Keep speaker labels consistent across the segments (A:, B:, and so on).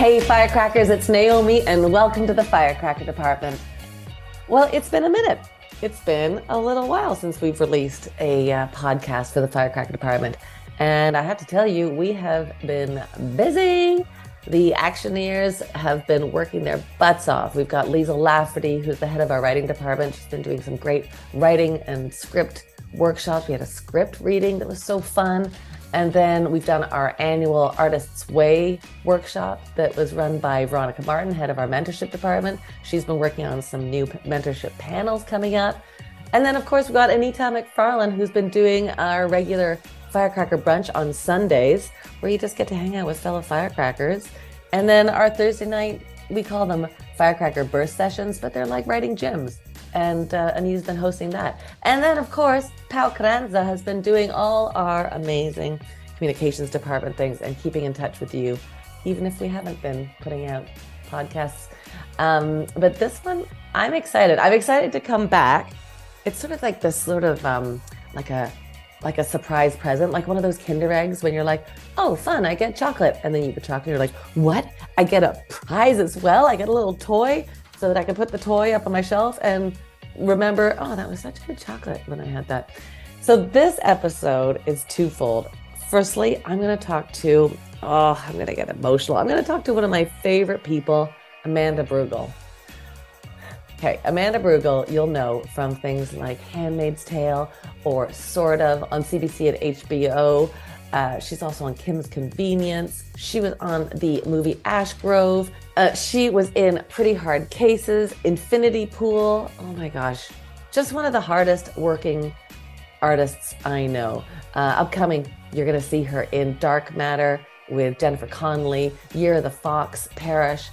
A: Hey, firecrackers, it's Naomi, and welcome to the Firecracker Department. Well, it's been a minute. It's been a little while since we've released a uh, podcast for the Firecracker Department. And I have to tell you, we have been busy. The Actioneers have been working their butts off. We've got Lisa Lafferty, who's the head of our writing department. She's been doing some great writing and script workshops. We had a script reading that was so fun. And then we've done our annual Artists Way workshop that was run by Veronica Martin, head of our mentorship department. She's been working on some new mentorship panels coming up. And then, of course, we've got Anita McFarlane, who's been doing our regular firecracker brunch on Sundays, where you just get to hang out with fellow firecrackers. And then our Thursday night, we call them firecracker burst sessions, but they're like writing gyms and uh, Anita's been hosting that. And then, of course, Pau Carranza has been doing all our amazing communications department things and keeping in touch with you, even if we haven't been putting out podcasts. Um, but this one, I'm excited. I'm excited to come back. It's sort of like this sort of um, like a like a surprise present, like one of those Kinder eggs when you're like, oh, fun, I get chocolate. And then you get chocolate, you're like, what? I get a prize as well? I get a little toy? So that I could put the toy up on my shelf and remember, oh, that was such good chocolate when I had that. So this episode is twofold. Firstly, I'm going to talk to, oh, I'm going to get emotional. I'm going to talk to one of my favorite people, Amanda Brugel. Okay, Amanda Brugel, you'll know from things like Handmaid's Tale or Sort of on CBC and HBO. Uh, she's also on Kim's Convenience. She was on the movie Ashgrove. Uh, she was in Pretty Hard Cases, Infinity Pool. Oh my gosh, just won of the hardest working artists I know. Uh, upcoming, you're going to see her in Dark Matter with Jennifer Connelly, Year of the Fox, Parish.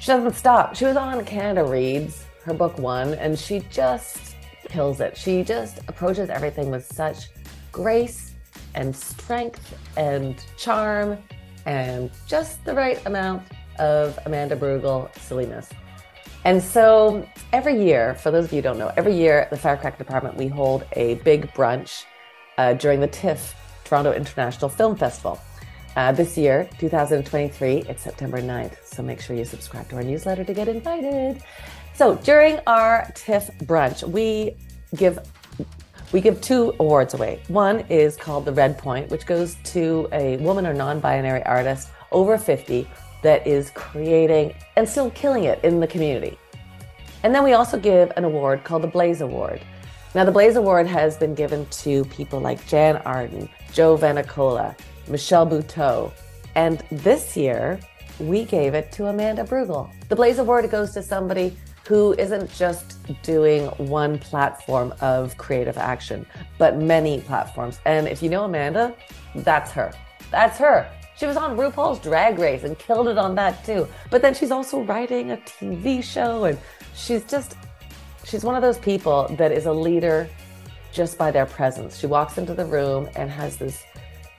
A: She doesn't stop. She was on Canada Reads, her book one, and she just kills it. She just approaches everything with such grace and strength and charm and just the right amount of Amanda Brugel silliness. And so every year, for those of you who don't know, every year at the Firecracker Department, we hold a big brunch uh, during the TIFF, Toronto International Film Festival. Uh, this year, 2023, it's September 9th. So make sure you subscribe to our newsletter to get invited. So during our TIFF brunch, we give we give two awards away. One is called the Red Point, which goes to a woman or non binary artist over 50 that is creating and still killing it in the community. And then we also give an award called the Blaze Award. Now, the Blaze Award has been given to people like Jann Arden, Jo Vannicola, Michelle Buteau. And this year, we gave it to Amanda Brugel. The Blaze Award goes to somebody who isn't just doing one platform of creative action, but many platforms. And if you know Amanda, that's her. That's her. She was on RuPaul's Drag Race and killed it on that too. But then she's also writing a TV show and she's just, she's one of those people that is a leader just by their presence. She walks into the room and has this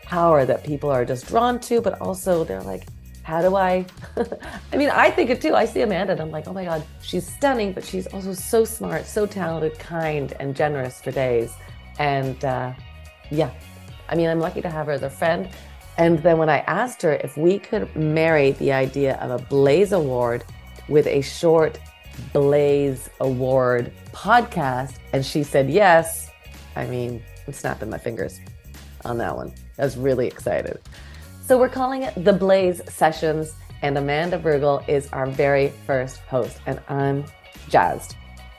A: power that people are just drawn to, but also they're like, how do I? I mean, I think it too. I see Amanda and I'm like, oh my God, she's stunning, but she's also so smart, so talented, kind, and generous for days. And uh, yeah, I mean, I'm lucky to have her as a friend. And then when I asked her if we could marry the idea of a Blaze Award with a short Blaze Award podcast, and she said yes, I mean, I'm snapping my fingers on that one. I was really excited. So we're calling it the Blaze Sessions, and Amanda Brugel is our very first host, and I'm jazzed.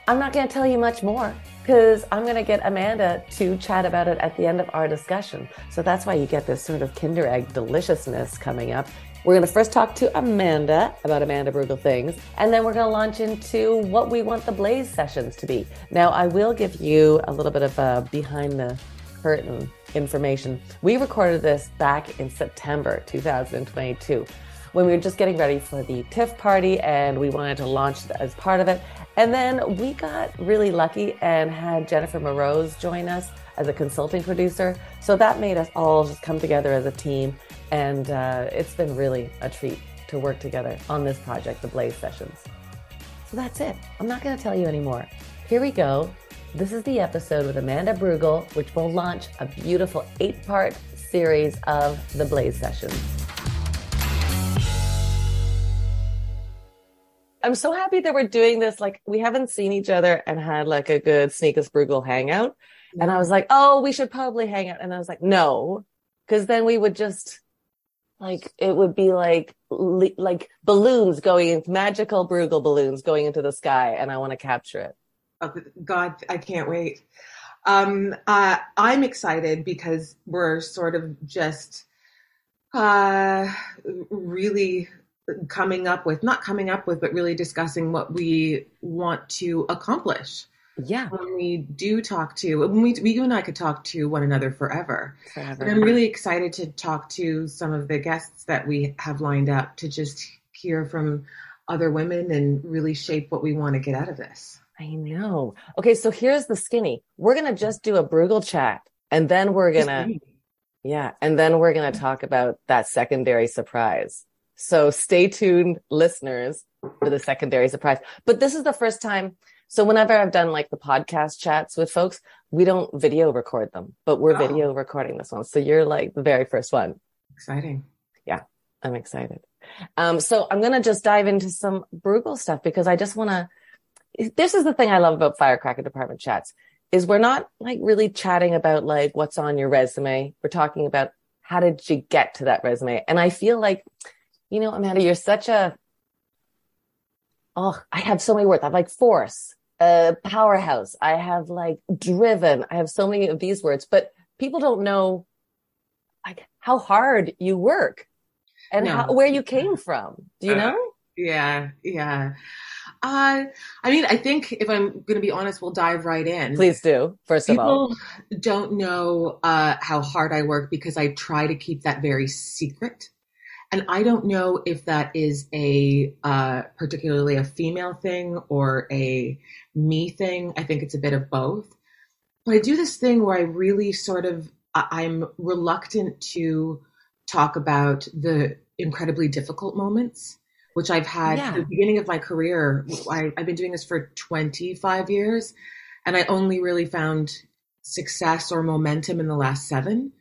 A: I'm not going to tell you much more because I'm going to get Amanda to chat about it at the end of our discussion. So that's why you get this sort of Kinder Egg deliciousness coming up. We're going to first talk to Amanda about Amanda Brugel things, and then we're going to launch into what we want the Blaze sessions to be. Now, I will give you a little bit of a behind the curtain information. We recorded this back in September 2022 when we were just getting ready for the TIFF party and we wanted to launch as part of it. And then we got really lucky and had Jennifer Moroz join us as a consulting producer. So that made us all just come together as a team. And uh, it's been really a treat to work together on this project, the Blaze Sessions. So that's it. I'm not going to tell you anymore. Here we go. This is the episode with Amanda Brugel, which will launch a beautiful eight part series of the Blaze Sessions. I'm so happy that we're doing this. Like we haven't seen each other and had like a good Sneakers Brugel hangout. And I was like, oh, we should probably hang out. And I was like, no, because then we would just like it would be like like balloons going magical Brugel balloons going into the sky, and I want to capture it.
B: Oh, God, I can't wait. Um, uh, I'm excited because we're sort of just uh, really coming up with, not coming up with, but really discussing what we want to accomplish.
A: Yeah.
B: When we do talk to, when we, we, you and I could talk to one another forever.
A: Forever.
B: And I'm really excited to talk to some of the guests that we have lined up to just hear from other women and really shape what we want to get out of this.
A: I know. Okay, so here's the skinny. We're gonna just do a Brugel chat, and then we're gonna, yeah, and then we're gonna talk about that secondary surprise. So stay tuned, listeners, for the secondary surprise. But this is the first time. So whenever I've done like the podcast chats with folks, we don't video record them, but we're oh. video recording this one. So you're like the very first one.
B: Exciting.
A: Yeah, I'm excited. Um, so I'm gonna just dive into some Brugel stuff because I just want to this is the thing I love about Firecracker Department chats is we're not like really chatting about like what's on your resume. We're talking about how did you get to that resume? And I feel like, you know, Amanda, you're such a, oh, I have so many words. I have like force, uh, powerhouse. I have like driven. I have so many of these words, but people don't know like how hard you work and no. how, where you came from. Do you uh, know?
B: Yeah. Yeah. Uh, I mean, I think if I'm going to be honest, we'll dive right in.
A: Please do. First
B: People
A: of all,
B: don't know uh, how hard I work because I try to keep that very secret. And I don't know if that is a uh, particularly a female thing or a me thing. I think it's a bit of both. But I do this thing where I really sort of I'm reluctant to talk about the incredibly difficult moments which I've had yeah. the beginning of my career. I, I've been doing this for 25 years, and I only really found success or momentum in the last seven.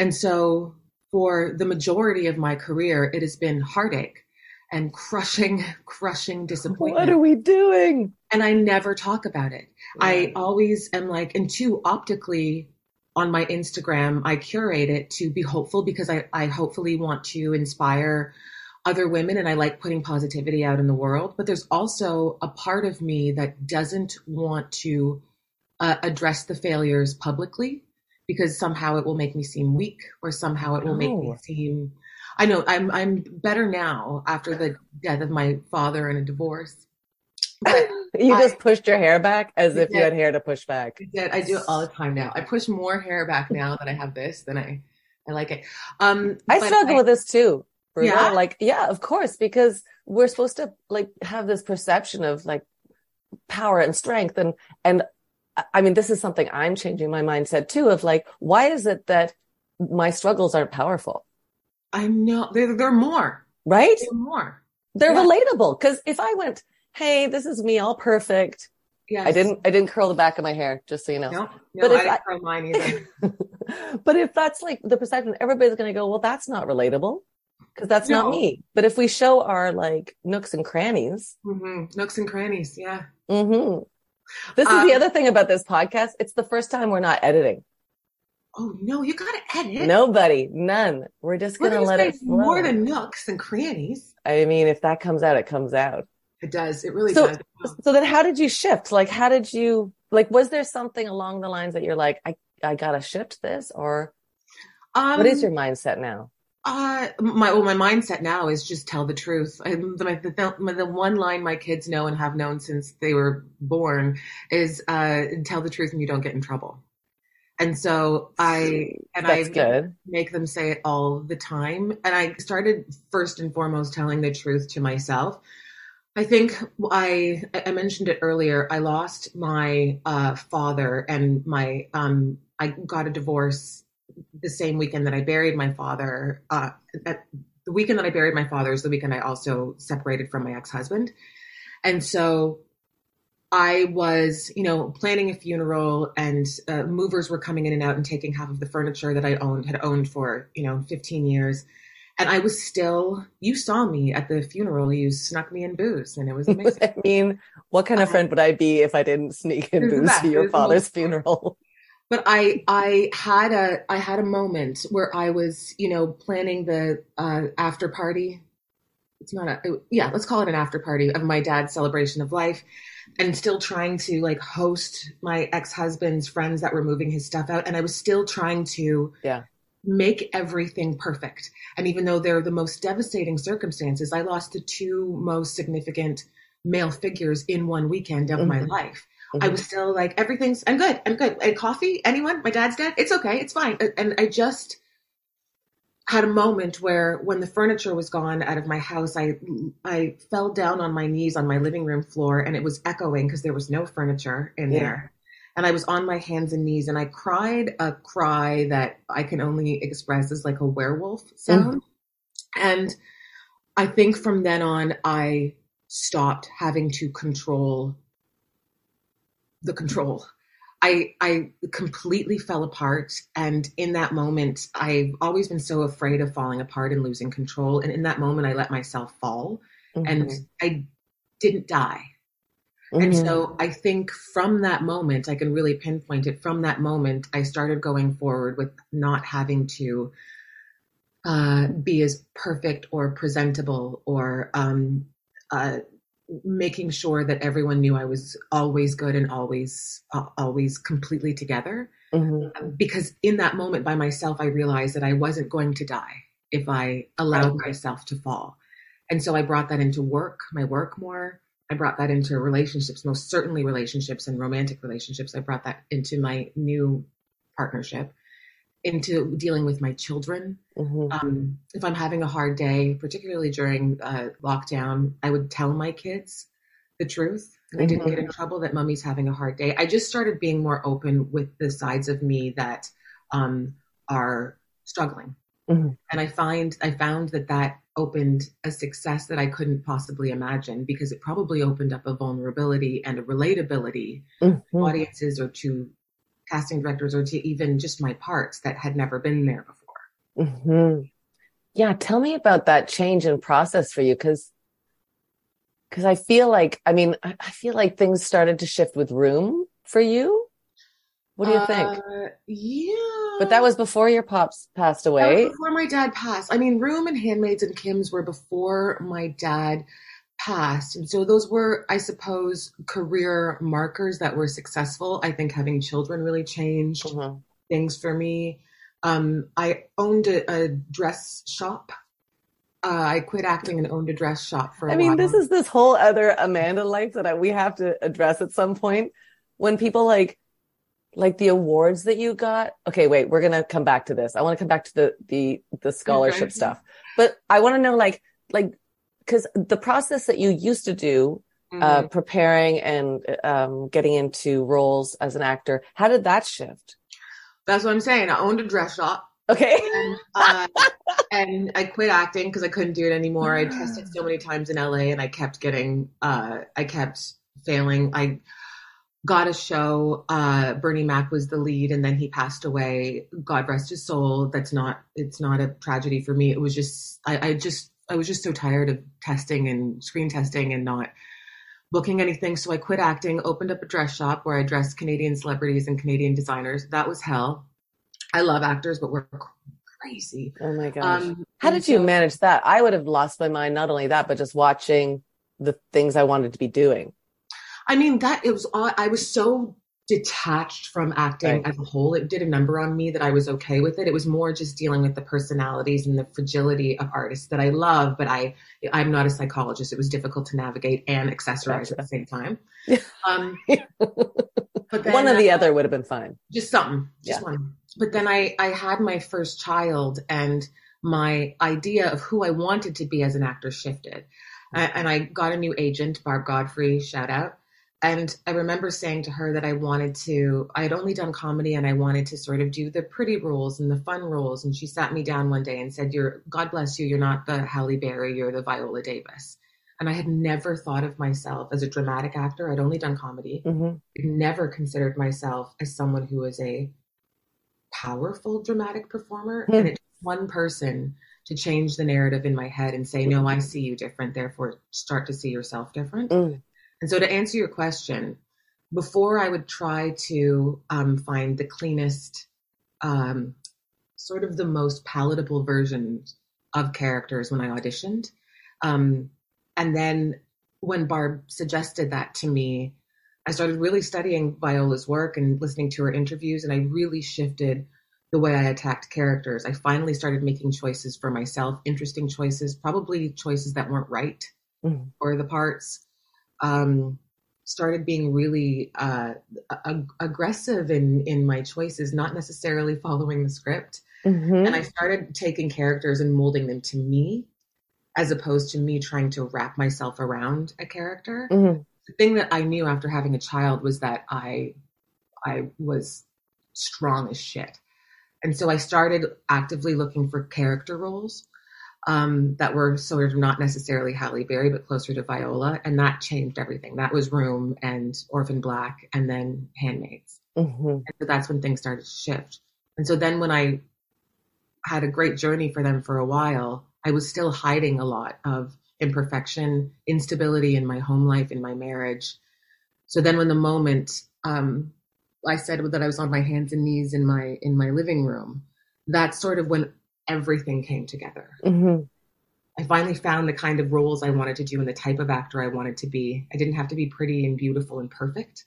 B: And so, for the majority of my career, it has been heartache and crushing, crushing disappointment.
A: What are we doing?
B: And I never talk about it. I always am like, and two, optically on my Instagram, I curate it to be hopeful because I, I hopefully want to inspire other women and I like putting positivity out in the world. But there's also a part of me that doesn't want to uh, address the failures publicly because somehow it will make me seem weak or somehow it will make me seem I know I'm I'm better now after the death of my father and a divorce.
A: you I, just pushed your hair back as if did, you had hair to push back.
B: I did. I do it all the time now. I push more hair back now that I have this than I I like it. Um
A: I struggle I, with this too. Yeah. Like, yeah, of course, because we're supposed to like have this perception of like power and strength. And, and I mean, this is something I'm changing my mindset too of like, why is it that my struggles aren't powerful?
B: I know they're, they're more,
A: right?
B: They're more.
A: They're yeah. relatable. Cause if I went, Hey, this is me all perfect. Yes. I didn't, I didn't curl the back of my hair, just so you know.
B: No, no but if I didn't I, curl mine either.
A: but if that's like the perception, everybody's going to go, well, that's not relatable because that's no. not me. But if we show our like nooks and crannies,
B: mm-hmm. nooks and crannies, yeah.
A: Mm-hmm. This is um, the other thing about this podcast. It's the first time we're not editing.
B: Oh no, you gotta edit.
A: Nobody, none. We're just gonna, gonna let it flow.
B: More than nooks and crannies.
A: I mean, if that comes out, it comes out.
B: It does. It really
A: so,
B: does.
A: So then, how did you shift? Like, how did you like? Was there something along the lines that you're like, I I gotta shift this, or um, what is your mindset now?
B: Uh, my well, my mindset now is just tell the truth. I, the, the, the, one line my kids know and have known since they were born is uh, tell the truth and you don't get in trouble. And so I and
A: That's
B: I
A: good.
B: make them say it all the time. And I started first and foremost telling the truth to myself. I think I I mentioned it earlier. I lost my uh, father and my um I got a divorce the same weekend that I buried my father, uh, at, the weekend that I buried my father is the weekend I also separated from my ex husband. And so I was, you know, planning a funeral and uh, movers were coming in and out and taking half of the furniture that I owned, had owned for, you know, 15 years. and I was still, you saw me at the funeral, you snuck me in booze and it was amazing.
A: I mean, what kind of friend would I be if I didn't sneak in booze to your father's funeral?
B: But I, I had a, I had a moment where I was, you know, planning the uh, after party. It's not a, yeah, let's call it an after party of my dad's celebration of life and still trying to like host my ex-husband's friends that were moving his stuff out. And I was still trying to
A: Yeah.
B: make everything perfect. And even though they're the most devastating circumstances, I lost the two most significant male figures in one weekend of my
A: Mhm.
B: Life. I mm-hmm. was still like, everything's, I'm good, I'm good. And coffee? Anyone? My dad's dead? It's okay, it's fine. And I just had a moment where when the furniture was gone out of my house, I I fell down on my knees on my living room floor and it was echoing because there was no furniture in
A: Yeah.
B: there. And I was on my hands and knees and I cried a cry that I can only express as like a werewolf sound. Mm-hmm. And I think from then on, I stopped having to control the control. I I completely fell apart, and in that moment, I've always been so afraid of falling apart and losing control. And in that moment, I let myself fall, and
A: Mhm.
B: I didn't die. And
A: Mhm.
B: so I think from that moment, I can really pinpoint it. From that moment, I started going forward with not having to uh, be as perfect or presentable or um, uh, making sure that everyone knew I was always good and always, uh, always completely together.
A: Mhm.
B: Because in that moment by myself, I realized that I wasn't going to die if I allowed myself to fall. And so I brought that into work, my work more. I brought that into relationships, most certainly relationships and romantic relationships. I brought that into my new partnership, into dealing with my children.
A: Mhm.
B: Um, if I'm having a hard day, particularly during uh, lockdown, I would tell my kids the truth. And I didn't get in trouble that mommy's having a hard day. I just started being more open with the sides of me that um, are struggling.
A: Mhm.
B: And I find I found that that opened a success that I couldn't possibly imagine because it probably opened up a vulnerability and a relatability
A: Mhm.
B: to audiences or to casting directors or to even just my parts that had never been there before.
A: hmm Yeah, tell me about that change in process for you, because because I feel like I mean I, feel like things started to shift with Room for you. What do you think?
B: Uh, yeah.
A: But that was before your pops passed away.
B: before my dad passed. I mean, Room and Handmaids and Kim's were before my dad passed. And so those were, I suppose, career markers that were successful. I think having children really changed
A: Mhm.
B: things for me. Um, I owned a, a dress shop. Uh, I quit acting and owned a dress shop for
A: I mean,
B: while.
A: this is this whole other Amanda life that I, we have to address at some point. When people like like the awards that you got. Okay, wait, we're gonna come back to this. I want to come back to the the the scholarship
B: Okay.
A: stuff, but I want to know like like because the process that you used to do uh,
B: Mhm.
A: preparing and um, getting into roles as an actor. How did that shift?
B: That's what I'm saying. I owned a dress shop.
A: Okay.
B: and, uh, and I quit acting because I couldn't do it anymore. I tested so many times in LA and I kept getting, uh, I kept failing. I got a show. Uh, Bernie Mac was the lead and then he passed away. God rest his soul. That's not, it's not a tragedy for me. It was just, I, I just, I was just so tired of testing and screen testing and not booking anything. So I quit acting, opened up a dress shop where I dressed Canadian celebrities and Canadian designers. That was hell. I love actors, but we're crazy.
A: Oh my gosh.
B: Um,
A: How did you manage that? I would have lost my mind. Not only that, but just watching the things I wanted to be doing.
B: I mean, that it was I was so detached from acting
A: Right.
B: as a whole. It did a number on me that I was okay with it. It was more just dealing with the personalities and the fragility of artists that I love, but I, I'm not a psychologist. It was difficult to navigate and accessorize at the same time. Um, but then,
A: One or the
B: uh,
A: other would have been fine.
B: just something just
A: Yeah.
B: one but then i i had my first child and my idea of who i wanted to be as an actor shifted A- and i got a new agent barb godfrey shout out and i remember saying to her that i wanted to i had only done comedy and i wanted to sort of do the pretty roles and the fun roles and she sat me down one day and said you're god bless you you're not the halle berry you're the viola davis and i had never thought of myself as a dramatic actor i'd only done comedy
A: hmm
B: never considered myself as someone who was a powerful dramatic performer.
A: Hmm.
B: And it took one person to change the narrative in my head and say, no, I see you different, therefore start to see yourself different.
A: Mm.
B: And so to answer your question, before I would try to um, find the cleanest, um, sort of the most palatable version of characters when I auditioned. Um, and then when Barb suggested that to me, I started really studying Viola's work and listening to her interviews, and I really shifted the way I attacked characters. I finally started making choices for myself, interesting choices, probably choices that weren't right
A: Mhm.
B: for the parts. Um, started being really uh, ag- aggressive in in my choices, not necessarily following the script.
A: Mhm.
B: And I started taking characters and molding them to me, as opposed to me trying to wrap myself around a character
A: Mhm.
B: the thing that I knew after having a child was that I I was strong as shit. And so I started actively looking for character roles um, that were sort of not necessarily Halle Berry, but closer to Viola. And that changed everything. That was Room and Orphan Black and then Handmaids.
A: Mhm.
B: And so that's when things started to shift. And so then when I had a great journey for them for a while, I was still hiding a lot of imperfection, instability in my home life, in my marriage. So then when the moment um, I said that I was on my hands and knees in my in my living room, that's sort of when everything came together.
A: Mhm.
B: I finally found the kind of roles I wanted to do and the type of actor I wanted to be. I didn't have to be pretty and beautiful and perfect,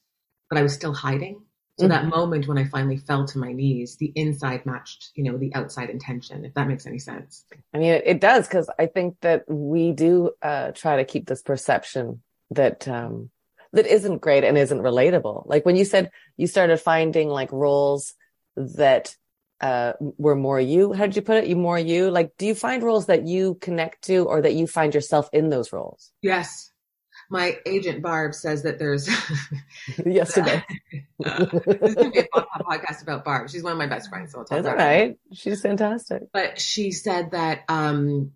B: but I was still hiding. So that moment when I finally fell to my knees, the inside matched, you know, the outside intention, if that makes any sense.
A: I mean, it, it does because I think that we do uh, try to keep this perception that um, that isn't great and isn't relatable. Like when you said you started finding like roles that uh, were more you. How did you put it? You more you. Like, do you find roles that you connect to, or that you find yourself in those roles?
B: Yes. My agent Barb says that there's
A: Yesterday,
B: this is gonna be a podcast about Barb. She's one of my best friends, so I'll talk
A: that's all
B: about her.
A: right. She's fantastic.
B: But she said that um,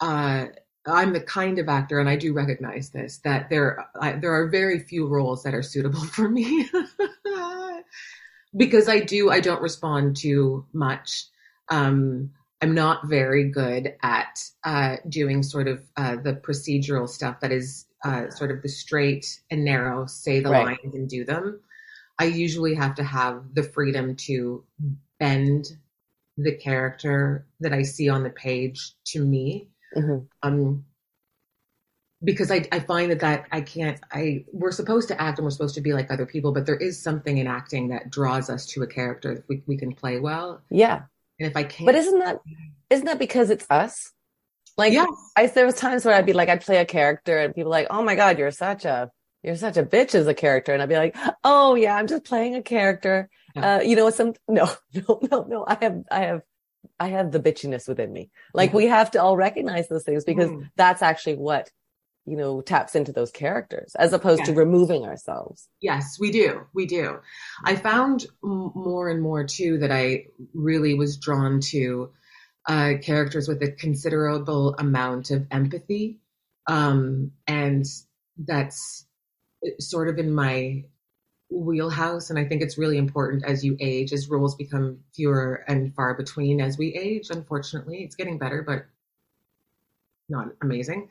B: uh, I'm the kind of actor, and I do recognize this, that there I, there are very few roles that are suitable for me because I do I don't respond to much. Um, I'm not very good at uh, doing sort of uh, the procedural stuff that is uh, sort of the straight and narrow, say the
A: Right.
B: lines and do them. I usually have to have the freedom to bend the character that I see on the page to me.
A: Mhm.
B: Um, because I, I find that that I can't, I, we're supposed to act and we're supposed to be like other people, but there is something in acting that draws us to a character that we, we can play well.
A: Yeah,
B: And if I can't,
A: but isn't that isn't that because it's us? Like,
B: yes,
A: I there was times where I'd be like, I'd play a character and people like, oh my God, you're such a you're such a bitch as a character. And I'd be like, oh yeah, I'm just playing a character.
B: Yeah.
A: Uh, you know, some no, no, no, no. I have I have I have the bitchiness within me. Like
B: Yeah.
A: we have to all recognize those things because
B: Mhm.
A: that's actually what, you know, taps into those characters as opposed to removing ourselves.
B: yes, we do. We do. I found m- more and more too that I really was drawn to uh, characters with a considerable amount of empathy. Um, and that's sort of in my wheelhouse. And I think it's really important as you age, as roles become fewer and far between as we age. Unfortunately, it's getting better, but not amazing.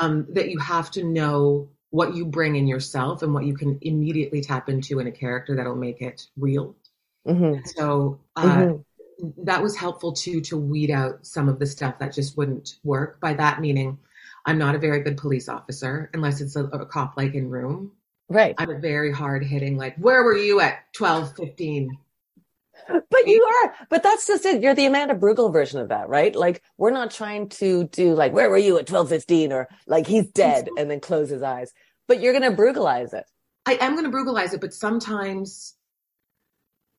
B: Um, that you have to know what you bring in yourself and what you can immediately tap into in a character that'll make it real.
A: hmm
B: So uh,
A: Mhm.
B: that was helpful too to weed out some of the stuff that just wouldn't work. By that meaning, I'm not a very good police officer unless it's a, a cop like in room.
A: Right.
B: I'm a very hard hitting, like, where were you at 12, 15?
A: But you are, but that's just it. You're the Amanda Brugel version of that, right? Like we're not trying to do like, where were you at 12, 15 or like he's dead and then close his eyes, but you're going to Brugelize it.
B: I am going to brutalize it, but sometimes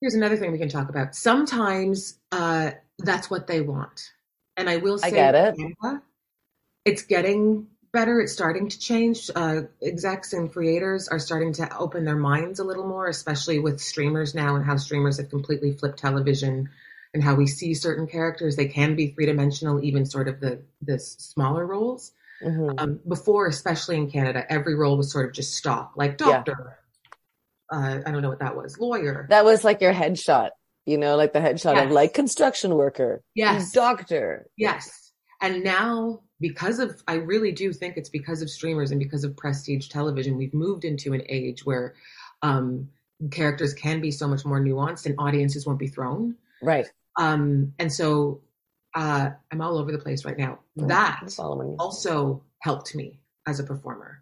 B: here's another thing we can talk about. Sometimes uh, that's what they want, and I will say,
A: I get it.
B: Canada, it's getting better. It's starting to change. Uh, execs and creators are starting to open their minds a little more, especially with streamers now and how streamers have completely flipped television and how we see certain characters. They can be three dimensional, even sort of the the smaller roles.
A: Mhm.
B: Um, before, especially in Canada, every role was sort of just stock, like
A: Yeah.
B: doctor. Uh, I don't know what that was. Lawyer.
A: That was like your headshot, you know, like the headshot of like construction worker,
B: yes.
A: doctor.
B: Yes. And now, because of, I really do think it's because of streamers and because of prestige television, we've moved into an age where um, characters can be so much more nuanced and audiences won't be thrown.
A: Right.
B: Um, and so uh, I'm all over the place right now. That
A: I'm following you.
B: also helped me as a performer.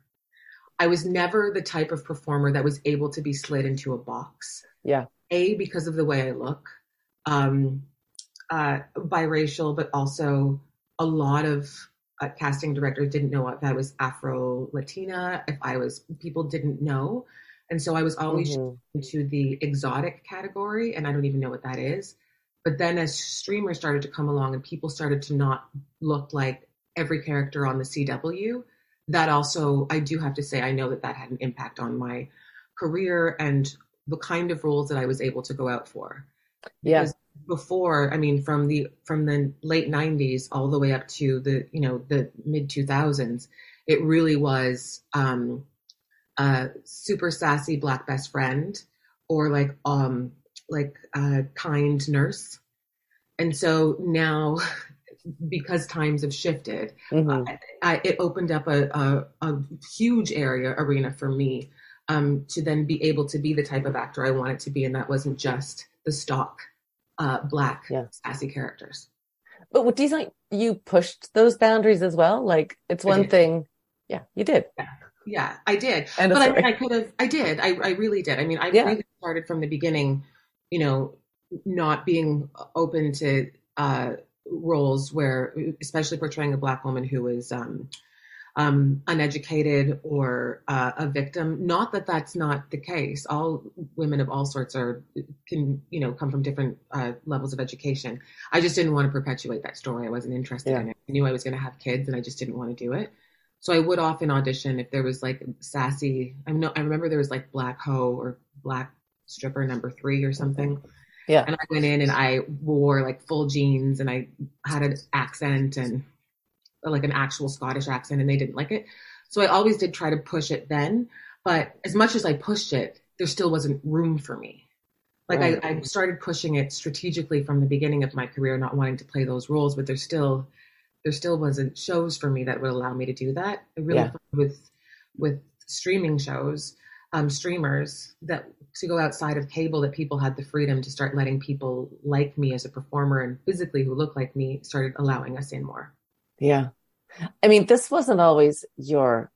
B: I was never the type of performer that was able to be slid into a box.
A: Yeah.
B: A, because of the way I look, um, uh, biracial, but also a lot of uh, casting directors didn't know if I was Afro Latina, if I was, people didn't know. And so I was always
A: Mhm.
B: into the exotic category, and I don't even know what that is. But then as streamers started to come along and people started to not look like every character on the CW, that also, I do have to say, I know that that had an impact on my career and the kind of roles that I was able to go out for.
A: Yeah.
B: Before, I mean, from the from the late '90s all the way up to the you know the mid 2000s, it really was um, a super sassy black best friend or like um like a kind nurse. And so now, because times have shifted,
A: Mhm.
B: I, I, it opened up a, a, a huge area arena for me um, to then be able to be the type of actor I wanted to be, and that wasn't just the stock uh, black
A: Yeah.
B: sassy characters.
A: But what do you think you pushed those boundaries as well? Like it's one thing. Yeah, you did.
B: Yeah, I did,
A: of
B: but I mean, I could have. I did. I, I really did. I mean, I
A: Yeah.
B: really started from the beginning. You know, not being open to uh, roles where, especially portraying a black woman who is um, um, uneducated or uh, a victim. Not that that's not the case. All women of all sorts are can you know come from different uh, levels of education. I just didn't want to perpetuate that story. I wasn't interested
A: Yeah.
B: in it. I knew I was going to have kids, and I just didn't want to do it. So I would often audition if there was like sassy. I know I remember there was like Black Hoe or Black Stripper number three or something.
A: Yeah.
B: And I went in and I wore like full jeans and I had an accent and like an actual Scottish accent and they didn't like it. So I always did try to push it then. But as much as I pushed it, there still wasn't room for me. Like
A: Right.
B: I, I started pushing it strategically from the beginning of my career, not wanting to play those roles, but there still there still wasn't shows for me that would allow me to do that. I really
A: Yeah.
B: with with streaming shows, um, streamers that to go outside of cable that people had the freedom to start letting people like me as a performer and physically who look like me started allowing us in more.
A: Yeah. I mean, this wasn't always your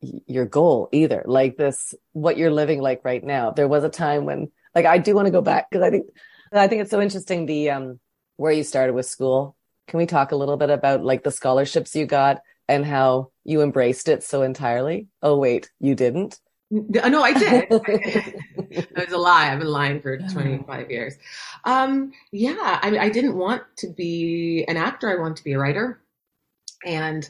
A: your goal either. Like this what you're living like right now. There was a time when like I do want to go back because I think I think it's so interesting the um where you started with school. Can we talk a little bit about like the scholarships you got and how you embraced it so entirely? Oh wait, you didn't?
B: No, I did. That was a lie. I've been lying for 25 years. Um, yeah, I mean, I didn't want to be an actor. I wanted to be a writer. And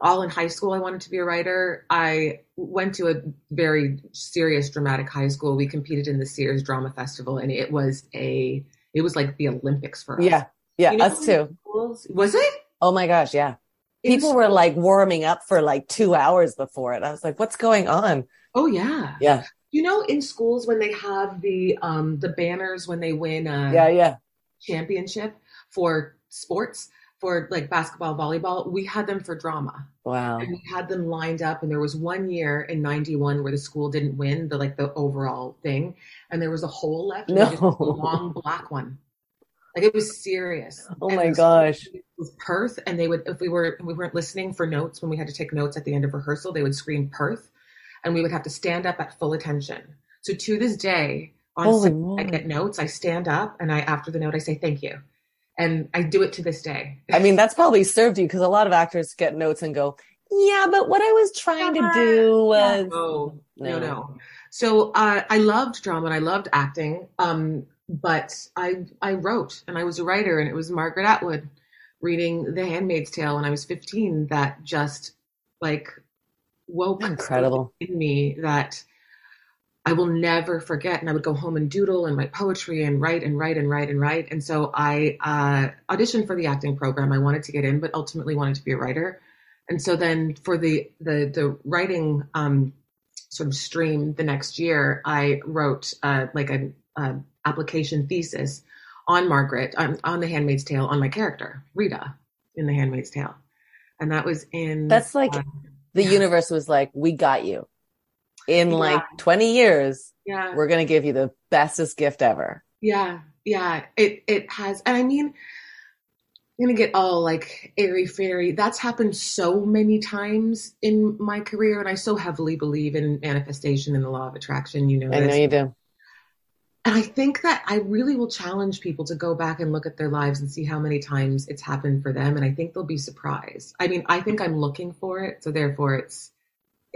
B: all in high school, I wanted to be a writer. I went to a very serious dramatic high school. We competed in the Sears Drama Festival, and it was a, it was like the Olympics for us.
A: Yeah. Yeah,
B: You know
A: us too.
B: schools- Was it?
A: Oh my gosh, yeah. People were like warming up for like 2 hours before it. I was like, what's going on?
B: Oh yeah.
A: Yeah.
B: You know, in schools when they have the um the banners when they win a
A: Yeah, yeah.
B: championship for sports, for like basketball, volleyball, we had them for drama.
A: Wow.
B: And we had them lined up and there was one year in 91 where the school didn't win the like the overall thing and there was a hole left and they just
A: No.
B: a long black one. Like it was serious.
A: Oh
B: And
A: my gosh.
B: was Perth and they would if we were we weren't listening for notes when we had to take notes at the end of rehearsal, they would scream Perth and we would have to stand up at full attention. So to this day, on I get notes, I stand up and I after the note I say thank you. And I do it to this day.
A: I mean, that's probably served you because a lot of actors get notes and go, yeah, but what I was trying to do was.
B: No, no,
A: No.
B: no. So uh, I loved drama and I loved acting. Um, but I I wrote and I was a writer and it was Margaret Atwood reading The Handmaid's Tale when I was 15 that just like woke
A: Incredible.
B: in me that I will never forget. And I would go home and doodle and write poetry and write and write and write and write. And so I uh, auditioned for the acting program. I wanted to get in, but ultimately wanted to be a writer. And so then for the the the writing um, sort of stream the next year, I wrote uh, like an uh, application thesis on Margaret on, on The Handmaid's Tale on my character Rita. in The Handmaid's Tale, and that was in.
A: That's like uh, the universe was like, "We got you." In yeah. like twenty years,
B: yeah,
A: we're gonna give you the bestest gift ever.
B: Yeah, yeah. It it has, and I mean, I'm gonna get all like airy fairy. That's happened so many times in my career, and I so heavily believe in manifestation and the law of attraction. You know,
A: I know you do.
B: And I think that I really will challenge people to go back and look at their lives and see how many times it's happened for them. And I think they'll be surprised. I mean, I think I'm looking for it, so therefore, it's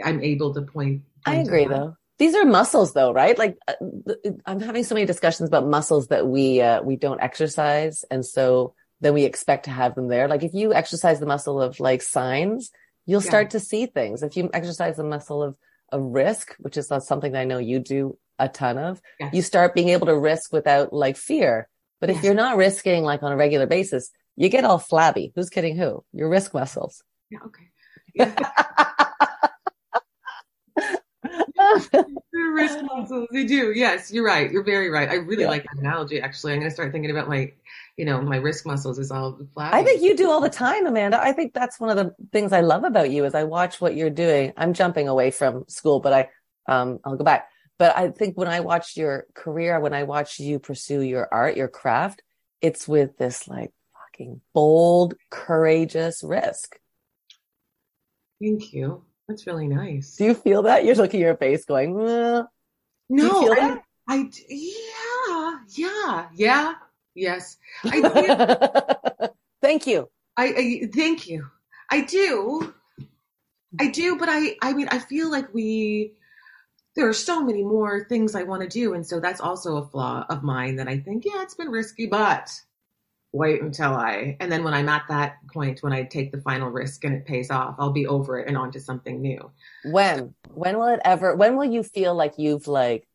B: I'm able to point.
A: I agree, though. These are muscles, though, right? Like uh, I'm having so many discussions about muscles that we uh, we don't exercise, and so then we expect to have them there. Like if you exercise the muscle of like signs, you'll yeah. start to see things. If you exercise the muscle of, of risk, which is something that I know you do a ton of, yes. you start being able to risk without like fear. But yes. if you're not risking like on a regular basis, you get all flabby. Who's kidding who? Your risk muscles.
B: Yeah. Okay. Yeah. risk muscles. They do. Yes, you're right. You're very right. I really yeah. like that analogy. Actually, I'm going to start thinking about my you know, my wrist muscles is all flat.
A: I think you do all the time, Amanda. I think that's one of the things I love about you is I watch what you're doing. I'm jumping away from school, but I, um, I'll go back. But I think when I watch your career, when I watch you pursue your art, your craft, it's with this like fucking bold, courageous risk.
B: Thank you. That's really nice.
A: Do you feel that? You're looking at your face going,
B: no, I, I, yeah, yeah, yeah. Yes, I
A: do. thank you.
B: I, I thank you. I do. I do, but I I mean I feel like we there are so many more things I want to do and so that's also a flaw of mine that I think yeah, it's been risky, but wait until I and then when I'm at that point when I take the final risk and it pays off, I'll be over it and on to something new.
A: When? When will it ever when will you feel like you've like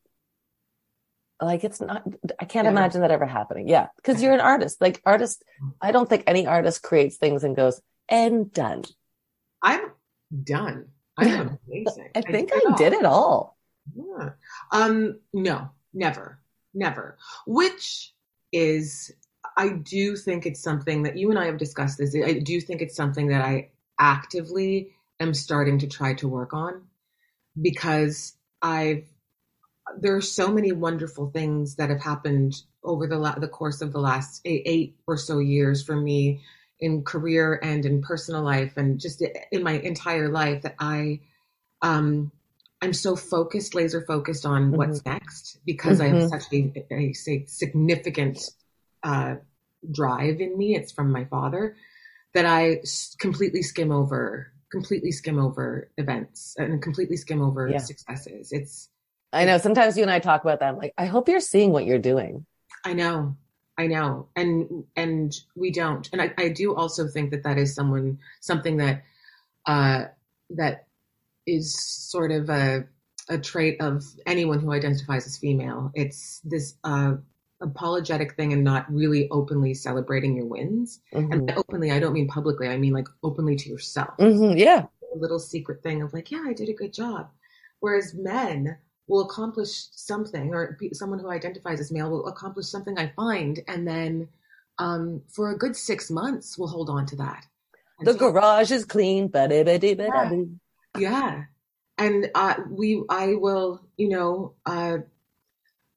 A: like it's not i can't yeah. imagine that ever happening. Yeah. Because you're an artist. Like artist i don't think any artist creates things and goes and done.
B: I'm done. I'm amazing.
A: I think i, did, I did it all.
B: Yeah. Um no. Never. Never. Which is i do think it's something that you and i have discussed this i do think it's something that i actively am starting to try to work on because i've there are so many wonderful things that have happened over the la- the course of the last eight, eight or so years for me in career and in personal life and just in my entire life that I um I'm so focused, laser focused on mm-hmm. what's next because mm-hmm. I have such a, a say significant uh, drive in me. It's from my father that I completely skim over, completely skim over events and completely skim over yeah. successes. It's
A: I know. Sometimes you and I talk about that. I'm like, I hope you're seeing what you're doing.
B: I know. I know. And, and we don't. And I, I do also think that that is someone, something that, uh, that is sort of a, a trait of anyone who identifies as female. It's this, uh, apologetic thing and not really openly celebrating your wins. Mm-hmm. And openly, I don't mean publicly. I mean like openly to yourself.
A: Mm-hmm, yeah.
B: A little secret thing of like, yeah, I did a good job. Whereas men, will accomplish something, or someone who identifies as male will accomplish something I find, and then um, for a good six months we'll hold on to that.
A: And the so, garage is clean,
B: yeah, yeah. And uh, we, I will, you know, uh,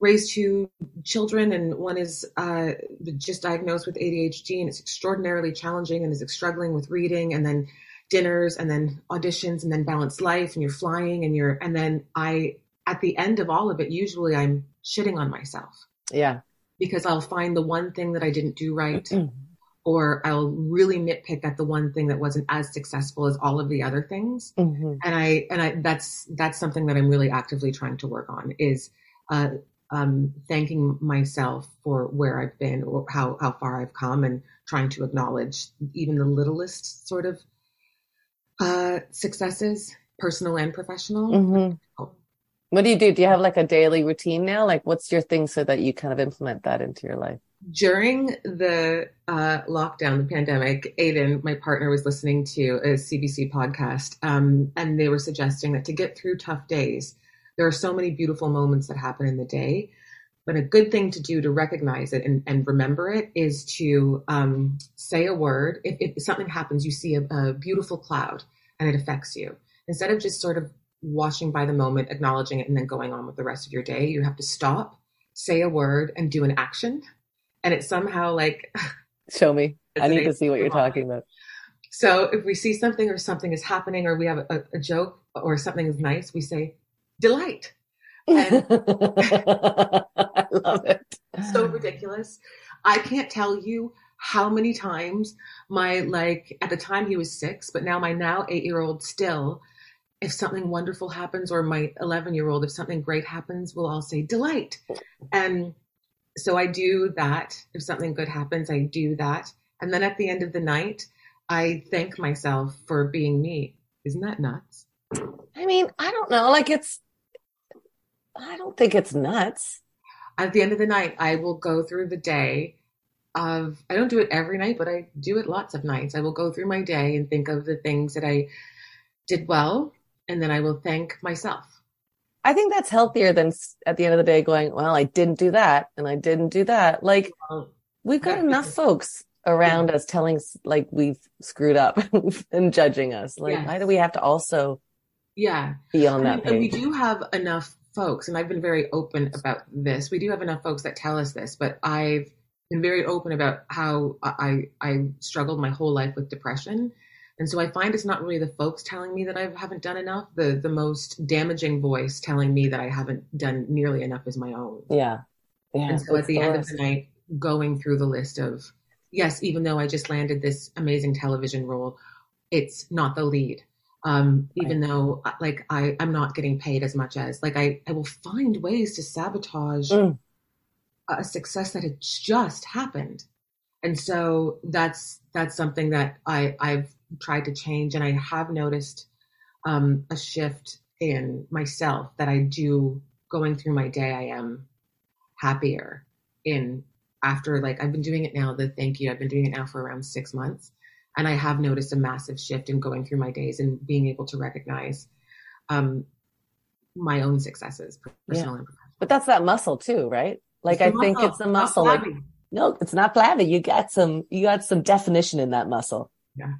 B: raise two children, and one is uh, just diagnosed with ADHD, and it's extraordinarily challenging, and is struggling with reading, and then dinners, and then auditions, and then balanced life, and you're flying, and you're, and then I at the end of all of it, usually I'm shitting on myself.
A: Yeah.
B: Because I'll find the one thing that I didn't do right, or I'll really nitpick at the one thing that wasn't as successful as all of the other things. Mm-hmm. And I, and I, that's, that's something that I'm really actively trying to work on is, uh, um, thanking myself for where I've been or how, how far I've come and trying to acknowledge even the littlest sort of, uh, successes, personal and professional. Mm-hmm.
A: What do you do? Do you have like a daily routine now? Like, what's your thing so that you kind of implement that into your life?
B: During the uh, lockdown, the pandemic, Aiden, my partner, was listening to a CBC podcast, um, and they were suggesting that to get through tough days, there are so many beautiful moments that happen in the day. but a good thing to do to recognize it and, and remember it is to um, say a word. If, if, something happens, you see a, a beautiful cloud and it affects you. Instead of just sort of watching by the moment, acknowledging it, and then going on with the rest of your day, you have to stop, say a word, and do an action. And it's somehow like.
A: Show me. I need to see what you're talking about.
B: So if we see something or something is happening or we have a, a joke or something is nice, we say delight. And
A: I love it.
B: So ridiculous. I can't tell you how many times my like at the time he was six, but now my now eight year old still, if something wonderful happens, or my eleven year old, if something great happens, we'll all say delight. And so I do that. If something good happens, I do that. And then at the end of the night, I thank myself for being me. Isn't that nuts?
A: I mean, I don't know. Like it's, I don't think it's nuts.
B: At the end of the night, I will go through the day of, I don't do it every night, but I do it lots of nights. I will go through my day and think of the things that I did well, and then I will thank myself.
A: I think that's healthier than at the end of the day going, well, I didn't do that and I didn't do that. Like, we've got enough folks around yeah. us telling like we've screwed up and judging us. Like, yes. why do we have to also
B: yeah
A: be on that
B: I mean, page? We do have enough folks, and I've been very open about this. We do have enough folks that tell us this, but I've been very open about how I I struggled my whole life with depression. And so I find it's not really the folks telling me that I haven't done enough. The the most damaging voice telling me that I haven't done nearly enough is my own.
A: Yeah.
B: Yeah. And so at the end of the night, going through the list of yes, even though I just landed this amazing television role, it's not the lead. Um, even right. though uh, like I, I'm not getting paid as much as like I, I will find ways to sabotage mm. a success that had just happened. And so that's that's something that I, I've tried to change and I have noticed um, a shift in myself that I do going through my day I am happier in after like I've been doing it now, the thank you, I've been doing it now for around six months. And I have noticed a massive shift in going through my days and being able to recognize um, my own successes, personal yeah. and professional.
A: But that's that muscle too, right? Like I think it's a muscle. Like, no, it's not flabby. You got some, you got some definition in that muscle.
B: Yeah.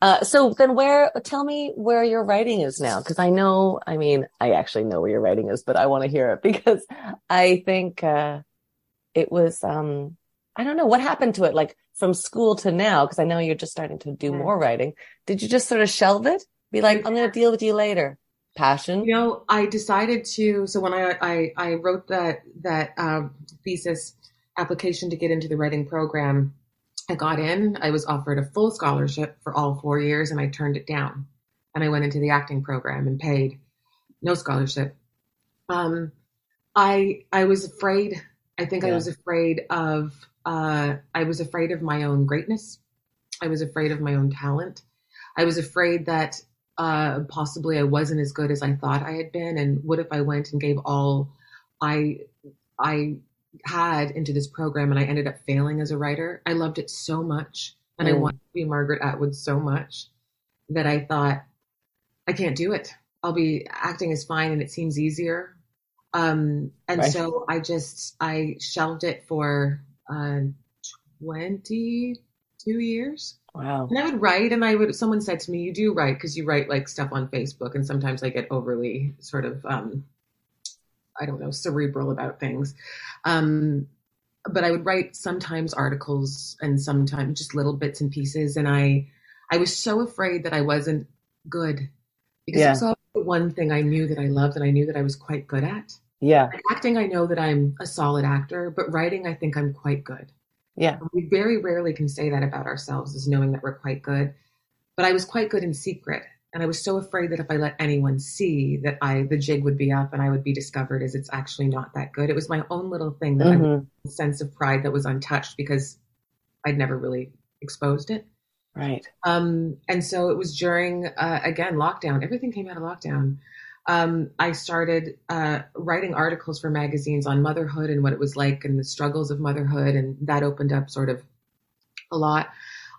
A: Uh, so then where, tell me where your writing is now. Cause I know, I mean, I actually know where your writing is, but I want to hear it because I think, uh, it was um I don't know what happened to it like from school to now because I know you're just starting to do more writing. Did you just sort of shelve it? Be like, I'm going to deal with you later. Passion.
B: You know, I decided to. So when I I, I wrote that that um, thesis application to get into the writing program, I got in. I was offered a full scholarship for all four years, and I turned it down. And I went into the acting program and paid no scholarship. Um, I I was afraid I think yeah. I was afraid of uh, I was afraid of my own greatness. I was afraid of my own talent. I was afraid that uh, possibly I wasn't as good as I thought I had been, and what if I went and gave all I I had into this program and I ended up failing as a writer? I loved it so much, and mm. I wanted to be Margaret Atwood so much that I thought I can't do it. I'll be acting is fine and it seems easier, um, and right. so I just I shelved it for uh, 22 years.
A: Wow.
B: And I would write, and I would. Someone said to me, "You do write because you write like stuff on Facebook, and sometimes I get overly sort of, um, I don't know, cerebral about things." Um, but I would write sometimes articles and sometimes just little bits and pieces, and I, I was so afraid that I wasn't good because yeah. it was the one thing I knew that I loved and I knew that I was quite good at.
A: Yeah.
B: acting, I know that I'm a solid actor, but writing, I think I'm quite good.
A: Yeah.
B: We very rarely can say that about ourselves, is knowing that we're quite good. But I was quite good in secret. And I was so afraid that if I let anyone see that I the jig would be up and I would be discovered as it's actually not that good. It was my own little thing that mm-hmm. I sense of pride that was untouched because I'd never really exposed it.
A: Right.
B: Um, and so it was during uh, again lockdown. Everything came out of lockdown um, I started uh, writing articles for magazines on motherhood and what it was like and the struggles of motherhood, and that opened up sort of a lot.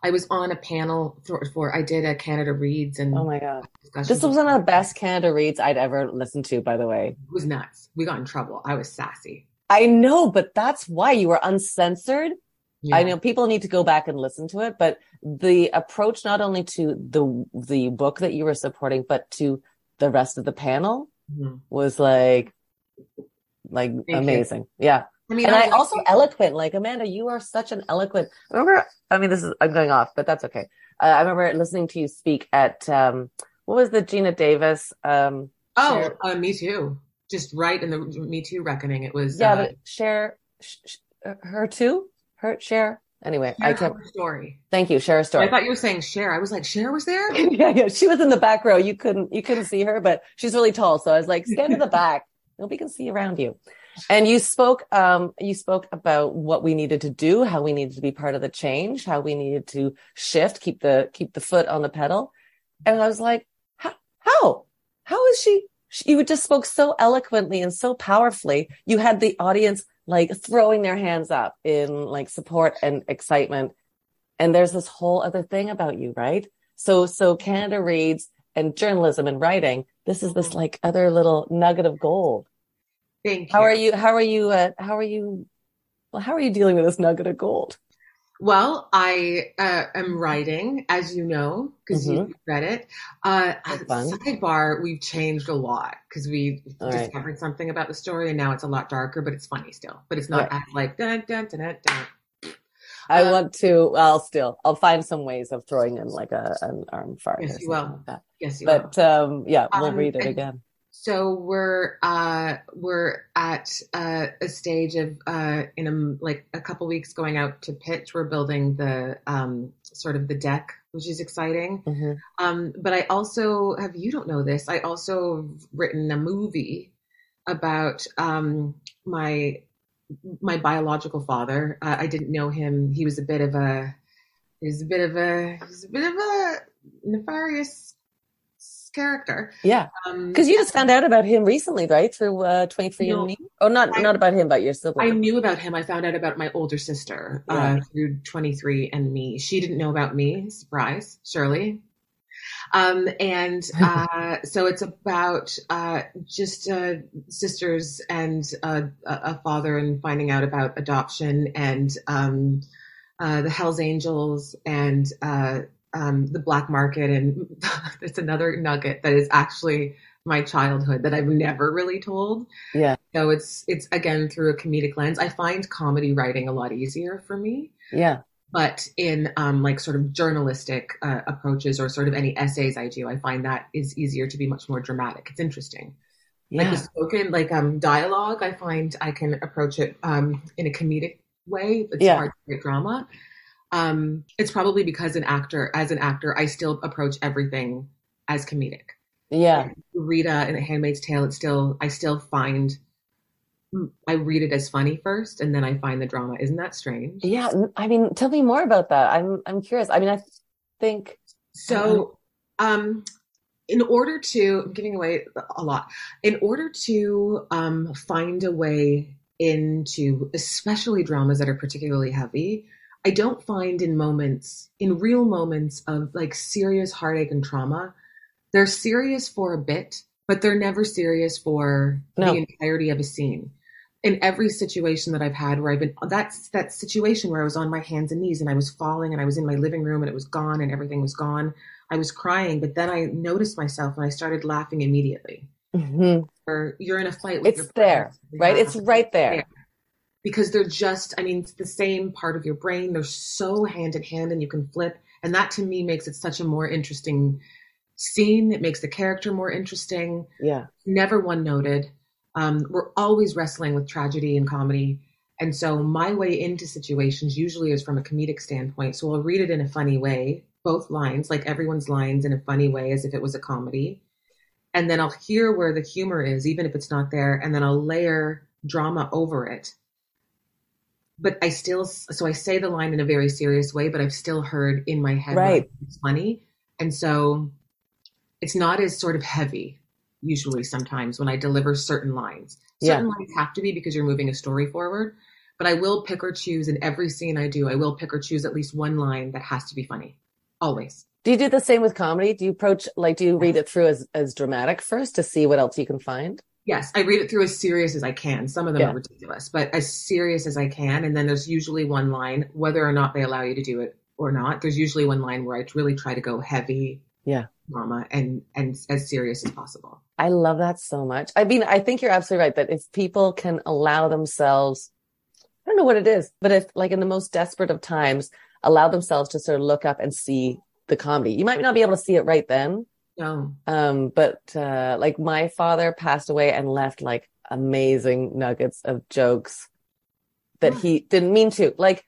B: I was on a panel for, for I did a Canada Reads and
A: oh my god, this was one of the best Canada Reads I'd ever listened to. By the way,
B: it was nuts. We got in trouble. I was sassy.
A: I know, but that's why you were uncensored.
B: Yeah.
A: I know people need to go back and listen to it, but the approach not only to the the book that you were supporting, but to the rest of the panel
B: Mhm.
A: was like like
B: you.
A: amazing. Yeah.
B: I mean,
A: and I
B: like-
A: also eloquent. Like Amanda, you are such an eloquent. Remember, I mean, this is I'm going off, but that's okay. Uh, I remember listening to you speak at um, what was the Geena Davis? Um,
B: Oh,
A: Share-
B: uh, me too. Just right in the Me Too reckoning. It was
A: yeah,
B: uh,
A: but share sh- sh- her too. Her share. Anyway, I
B: Share
A: can't.
B: her story.
A: Thank you, share a story.
B: I thought you were saying share. I was like, share was there.
A: yeah, yeah. She was in the back row. You couldn't you couldn't see her, but she's really tall. So I was like, stand in the back. Nobody can see around you. And you spoke um you spoke about what we needed to do, how we needed to be part of the change, how we needed to shift, keep the keep the foot on the pedal. And I was like, how how? How is she she- you just spoke so eloquently and so powerfully. You had the audience like throwing their hands up in like support and excitement. And there's this whole other thing about you, right? So, so Canada reads and journalism and writing. This is this like other little nugget of gold.
B: Thank you.
A: How are you? How are you? Uh, how are you? Well, how are you dealing with this nugget of gold?
B: Well, I uh, am writing, as you know, because you read it. Uh,
A: That's
B: at
A: fun.
B: sidebar, we've changed a lot because we
A: All right.
B: discovered something about the story, and now it's a lot darker, but it's funny still. But it's not as like dun dun dun dun. dun.
A: I
B: Uh,
A: want to. Well, still, I'll find some ways of throwing in like a an arm fart
B: Yes, you will.
A: like that.
B: Yes, you are.
A: But um, yeah, we'll
B: Um,
A: read it again.
B: So we're uh we're at uh, a stage of uh in a like a couple weeks going out to pitch. We're building the um sort of the deck, which is exciting.
A: Mhm.
B: Um, but I also have you don't know this. I also have written a movie about um my my biological father. Uh, I didn't know him. He was a bit of a he was a bit of a he was a bit of a nefarious character.
A: Yeah,
B: Um,
A: because you just found out about him recently, right? Through uh, Twenty Three
B: No.
A: and Me. Oh, not
B: I-
A: not about him, but your sibling.
B: I knew about him. I found out about my older sister uh, through 23 and Me. She didn't know about me. Surprise, Shirley. Um, and uh, so it's about uh, just uh, sisters and uh, a a father and finding out about adoption and um, uh, the Hells Angels and uh, um, the black market. And it's another nugget that is actually my childhood that I've never really told.
A: Yeah,
B: So it's it's again through a comedic lens. I find comedy writing a lot easier for me,
A: yeah,
B: but in um, like sort of journalistic uh, approaches or sort of any essays I do, I find that is easier to be much more dramatic. It's interesting. Like the spoken, like um, dialogue, I find I can approach it um, in a comedic way. It's
A: Yeah.
B: hard to write drama. Um, it's probably because an actor, as an actor, I still approach everything as comedic.
A: yeah.
B: Rita in Handmaid's Tale, it's still I still find I read it as funny first, and then I find the drama. Isn't that strange?
A: Yeah, I mean, tell me more about that. I'm I'm curious. I mean, I think
B: So, um, in order to, I'm giving away a lot. In order to um, find a way into, especially dramas that are particularly heavy, I don't find in moments, in real moments of like serious heartache and trauma, they're serious for a bit, but they're never serious for
A: No.
B: the entirety of a scene. In every situation that I've had where I've been, that's that situation where I was on my hands and knees and I was falling and I was in my living room and it was gone and everything was gone. I was crying, but then I noticed myself and I started laughing immediately.
A: Mhm.
B: Or you're in a fight with
A: it's there, right? It's right there.
B: Because they're just i mean it's the same part of your brain. They're so hand in hand and you can flip. And that to me makes it such a more interesting scene. It makes the character more interesting.
A: Yeah,
B: never one noted. Um, we're always wrestling with tragedy and comedy. And so my way into situations usually is from a comedic standpoint. So i'll read it in a funny way both lines like everyone's lines in a funny way as if it was a comedy. And then i'll hear where the humor is even if it's not there. And then i'll layer drama over it but i still so i say the line in a very serious way but i've still heard in my head
A: Right.
B: it's funny and so it's not as sort of heavy usually sometimes when i deliver certain lines certain lines have to be because you're moving a story forward but i will pick or choose in every scene i do i will pick or choose at least one line that has to be funny always
A: Do you do the same with comedy? Do you approach like do you read it through as as dramatic first to see what else you can find?
B: Yes, I read it through as serious as I can. Some of them
A: Yeah.
B: are ridiculous, but as serious as I can. And then there's usually one line, whether or not they allow you to do it or not. There's usually one line where I really try to go heavy,
A: Yeah.
B: drama, and and as serious as possible.
A: I love that so much. I mean, I think you're absolutely right that if people can allow themselves, I don't know what it is, but if like in the most desperate of times, allow themselves to sort of look up and see the comedy. You might not be able to see it right then.
B: No,
A: Um, but uh like my father passed away and left like amazing nuggets of jokes that he didn't mean to. Like,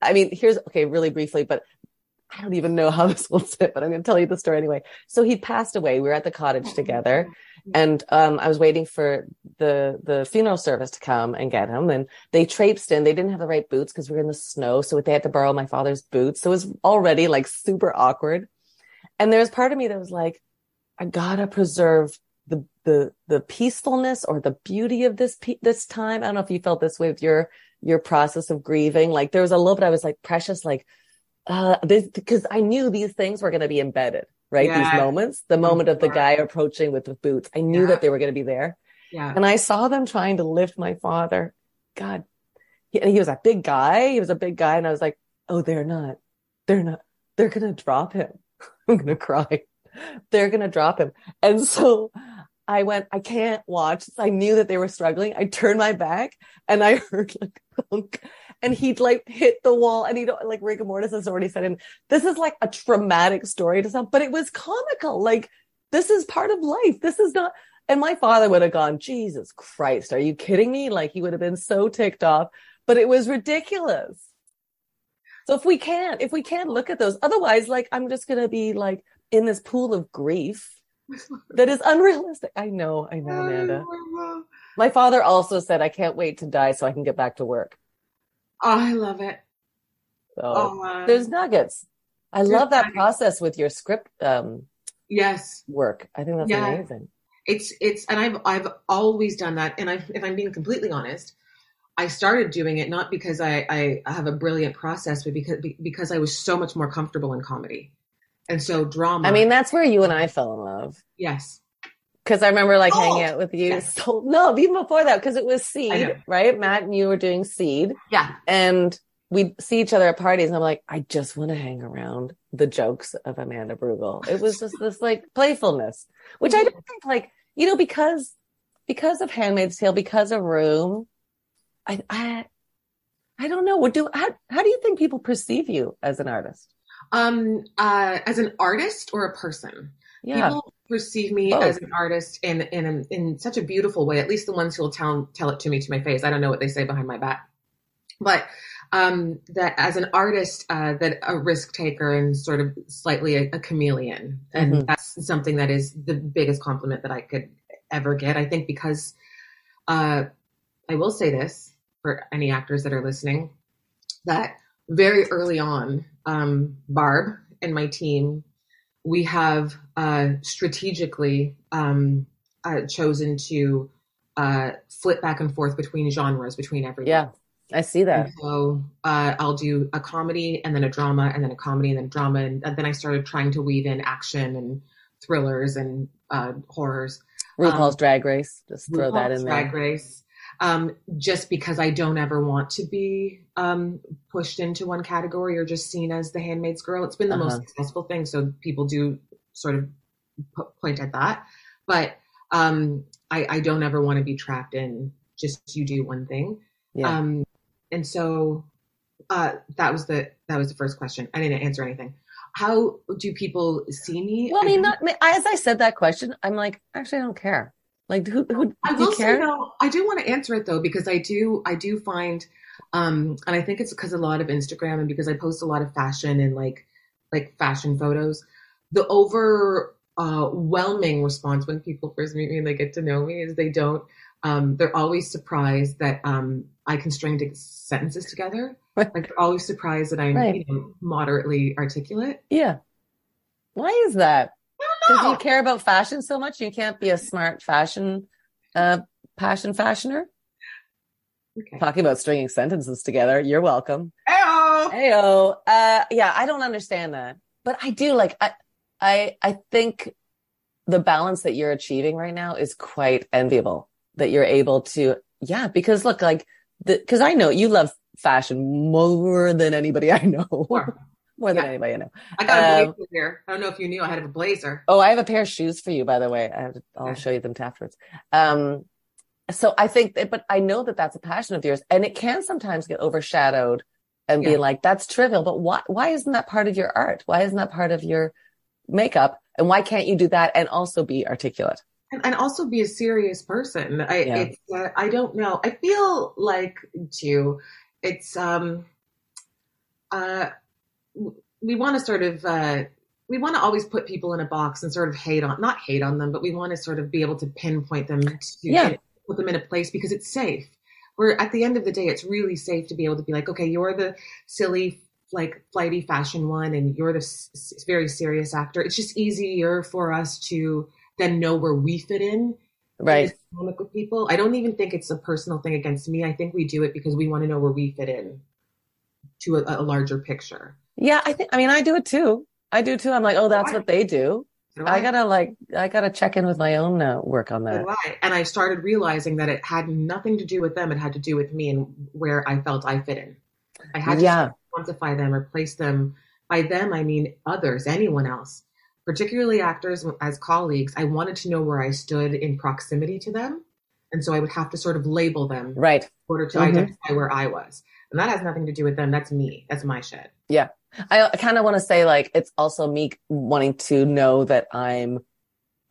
A: I mean, here's okay, really briefly, but I don't even know how this will sit, but I'm going to tell you the story anyway. So he passed away. We were at the cottage together, and um, I was waiting for the the funeral service to come and get him. And they traipsed in. They didn't have the right boots because we were in the snow, so they had to borrow my father's boots. So it was already like super awkward. And there was part of me that was like, I gotta preserve the the the peacefulness or the beauty of this pe- this time. I don't know if you felt this way with your your process of grieving. Like there was a little bit I was like precious, like uh this because I knew these things were gonna be embedded, right?
B: Yeah.
A: These moments, the moment of the guy approaching with the boots. I knew
B: Yeah.
A: that they were gonna be there.
B: yeah,
A: And I saw them trying to lift my father. God. He, he was a big guy. He was a big guy. And I was like, oh, they're not. They're not. They're going to drop him. I'm going to cry. They're going to drop him. And so I went, I can't watch. I knew that they were struggling. I turned my back and I heard like, thunk, and he'd like hit the wall and he'd like rigor mortis has already said, and this is like a traumatic story to some, but it was comical. Like, this is part of life. This is not, and my father would have gone, Jesus Christ, are you kidding me? Like he would have been so ticked off, but it was ridiculous. So if we can't, if we can't look at those, otherwise, like I'm just going to be like in this pool of grief that is unrealistic. I know, I know, Amanda. My father also said, I can't wait to die so I can get back to work.
B: Oh, I love it.
A: So
B: Oh,
A: there's nuggets. I
B: there's
A: love that
B: nuggets.
A: process with your script um,
B: yes,
A: work. I think that's
B: Yeah.
A: amazing.
B: it's it's and I've I've always done that. And I, if I'm being completely honest, I started doing it not because I I have a brilliant process, but because because I was so much more comfortable in comedy, and so drama.
A: I mean, that's where you and I fell in love.
B: yes,
A: Because I remember like
B: Oh,
A: hanging out with you.
B: yes.
A: So no, even before that, because it was Seed, right? Matt and you were doing Seed,
B: yeah,
A: and we'd see each other at parties, and I'm like, I just want to hang around the jokes of Amanda Brugel. It was just this like playfulness, which I mm-hmm. don't think like you know because because of Handmaid's Tale, because of Room, I I I don't know. What do how how do you think people perceive you as an artist?
B: Um, uh, as an artist or a person.
A: Yeah,
B: People perceive me
A: Both.
B: as an artist in in in such a beautiful way. At least the ones who will tell tell it to me to my face. I don't know what they say behind my back, but um, that as an artist, uh, that a risk taker and sort of slightly a, a chameleon, and
A: Mhm.
B: that's something that is the biggest compliment that I could ever get. I think because uh, I will say this for any actors that are listening, that very early on, um, Barb and my team, we have uh, strategically um, uh, chosen to uh, flip back and forth between genres, between everything.
A: yeah, I see that.
B: And so uh, I'll do a comedy and then a drama and then a comedy and then drama. And, and then I started trying to weave in action and thrillers and uh, horrors.
A: RuPaul's
B: Um,
A: Drag Race. Just throw that in
B: Drag
A: there.
B: Race. Um, just because I don't ever want to be um, pushed into one category or just seen as the handmaid's girl. It's been the most
A: Uh-huh.
B: successful thing, so people do sort of po- point at that. But um, I, I don't ever want to be trapped in just you do one thing.
A: Yeah.
B: Um, and so uh, that was the that was the first question. I didn't answer anything. How do people see me?
A: Well, I mean, not as I said that question, I'm like, actually, I don't care. Like, who, who
B: I will say though, I do want to answer it though because I do I do find, um, and I think it's because a lot of Instagram and because I post a lot of fashion and like like fashion photos, the overwhelming response when people first meet me and they get to know me is they don't. Um, they're always surprised that um, I can string sentences together.
A: Right.
B: Like they're always surprised that I'm
A: Right.
B: you know, moderately articulate.
A: Yeah. Why is that? Because you care about fashion so much, you can't be a smart fashion, uh, passion fashioner.
B: Okay.
A: Talking about stringing sentences together. You're welcome.
B: Heyo!
A: Heyo. Uh, yeah, I don't understand that, but I do like, I, I, I think the balance that you're achieving right now is quite enviable. that you're able to, yeah, because look, like the, cause I know you love fashion more than anybody I know. More, more than anybody I know.
B: I got a um, blazer here. I don't know if you knew I had a blazer.
A: Oh, I have a pair of shoes for you, by the way. I will okay. show you them afterwards. Um, so I think that, but I know that that's a passion of yours and it can sometimes get overshadowed and yeah. be like, that's trivial, but why, why isn't that part of your art? Why isn't that part of your makeup? And why can't you do that and also be articulate?
B: And, and also be a serious person. I, yeah. it's, uh, I don't know. I feel like too, it's, um, uh, we want to sort of, uh, we want to always put people in a box and sort of hate on, not hate on them, but we want to sort of be able to pinpoint them to yeah. put them in a place because it's safe where at the end of the day, it's really safe to be able to be like, okay, you're the silly, like flighty fashion one, and you're the s- very serious actor. It's just easier for us to then know where we fit in.
A: Right.
B: With people, I don't even think it's a personal thing against me. I think we do it because we want to know where we fit in to a, a larger picture.
A: Yeah, I think. I mean, I do it too. I do too. I'm like, oh, that's what they do. I gotta like, I gotta check in with my own uh, work on that.
B: Right. And I started realizing that it had nothing to do with them. It had to do with me and where I felt I fit in. I had to yeah. quantify them, replace them. By them, I mean others, anyone else, particularly actors as colleagues. I wanted to know where I stood in proximity to them. And so I would have to sort of label them.
A: Right. In
B: order to mm-hmm. identify where I was. And that has nothing to do with them. That's me. That's my shit.
A: Yeah. I kind of want to say like it's also me wanting to know that I'm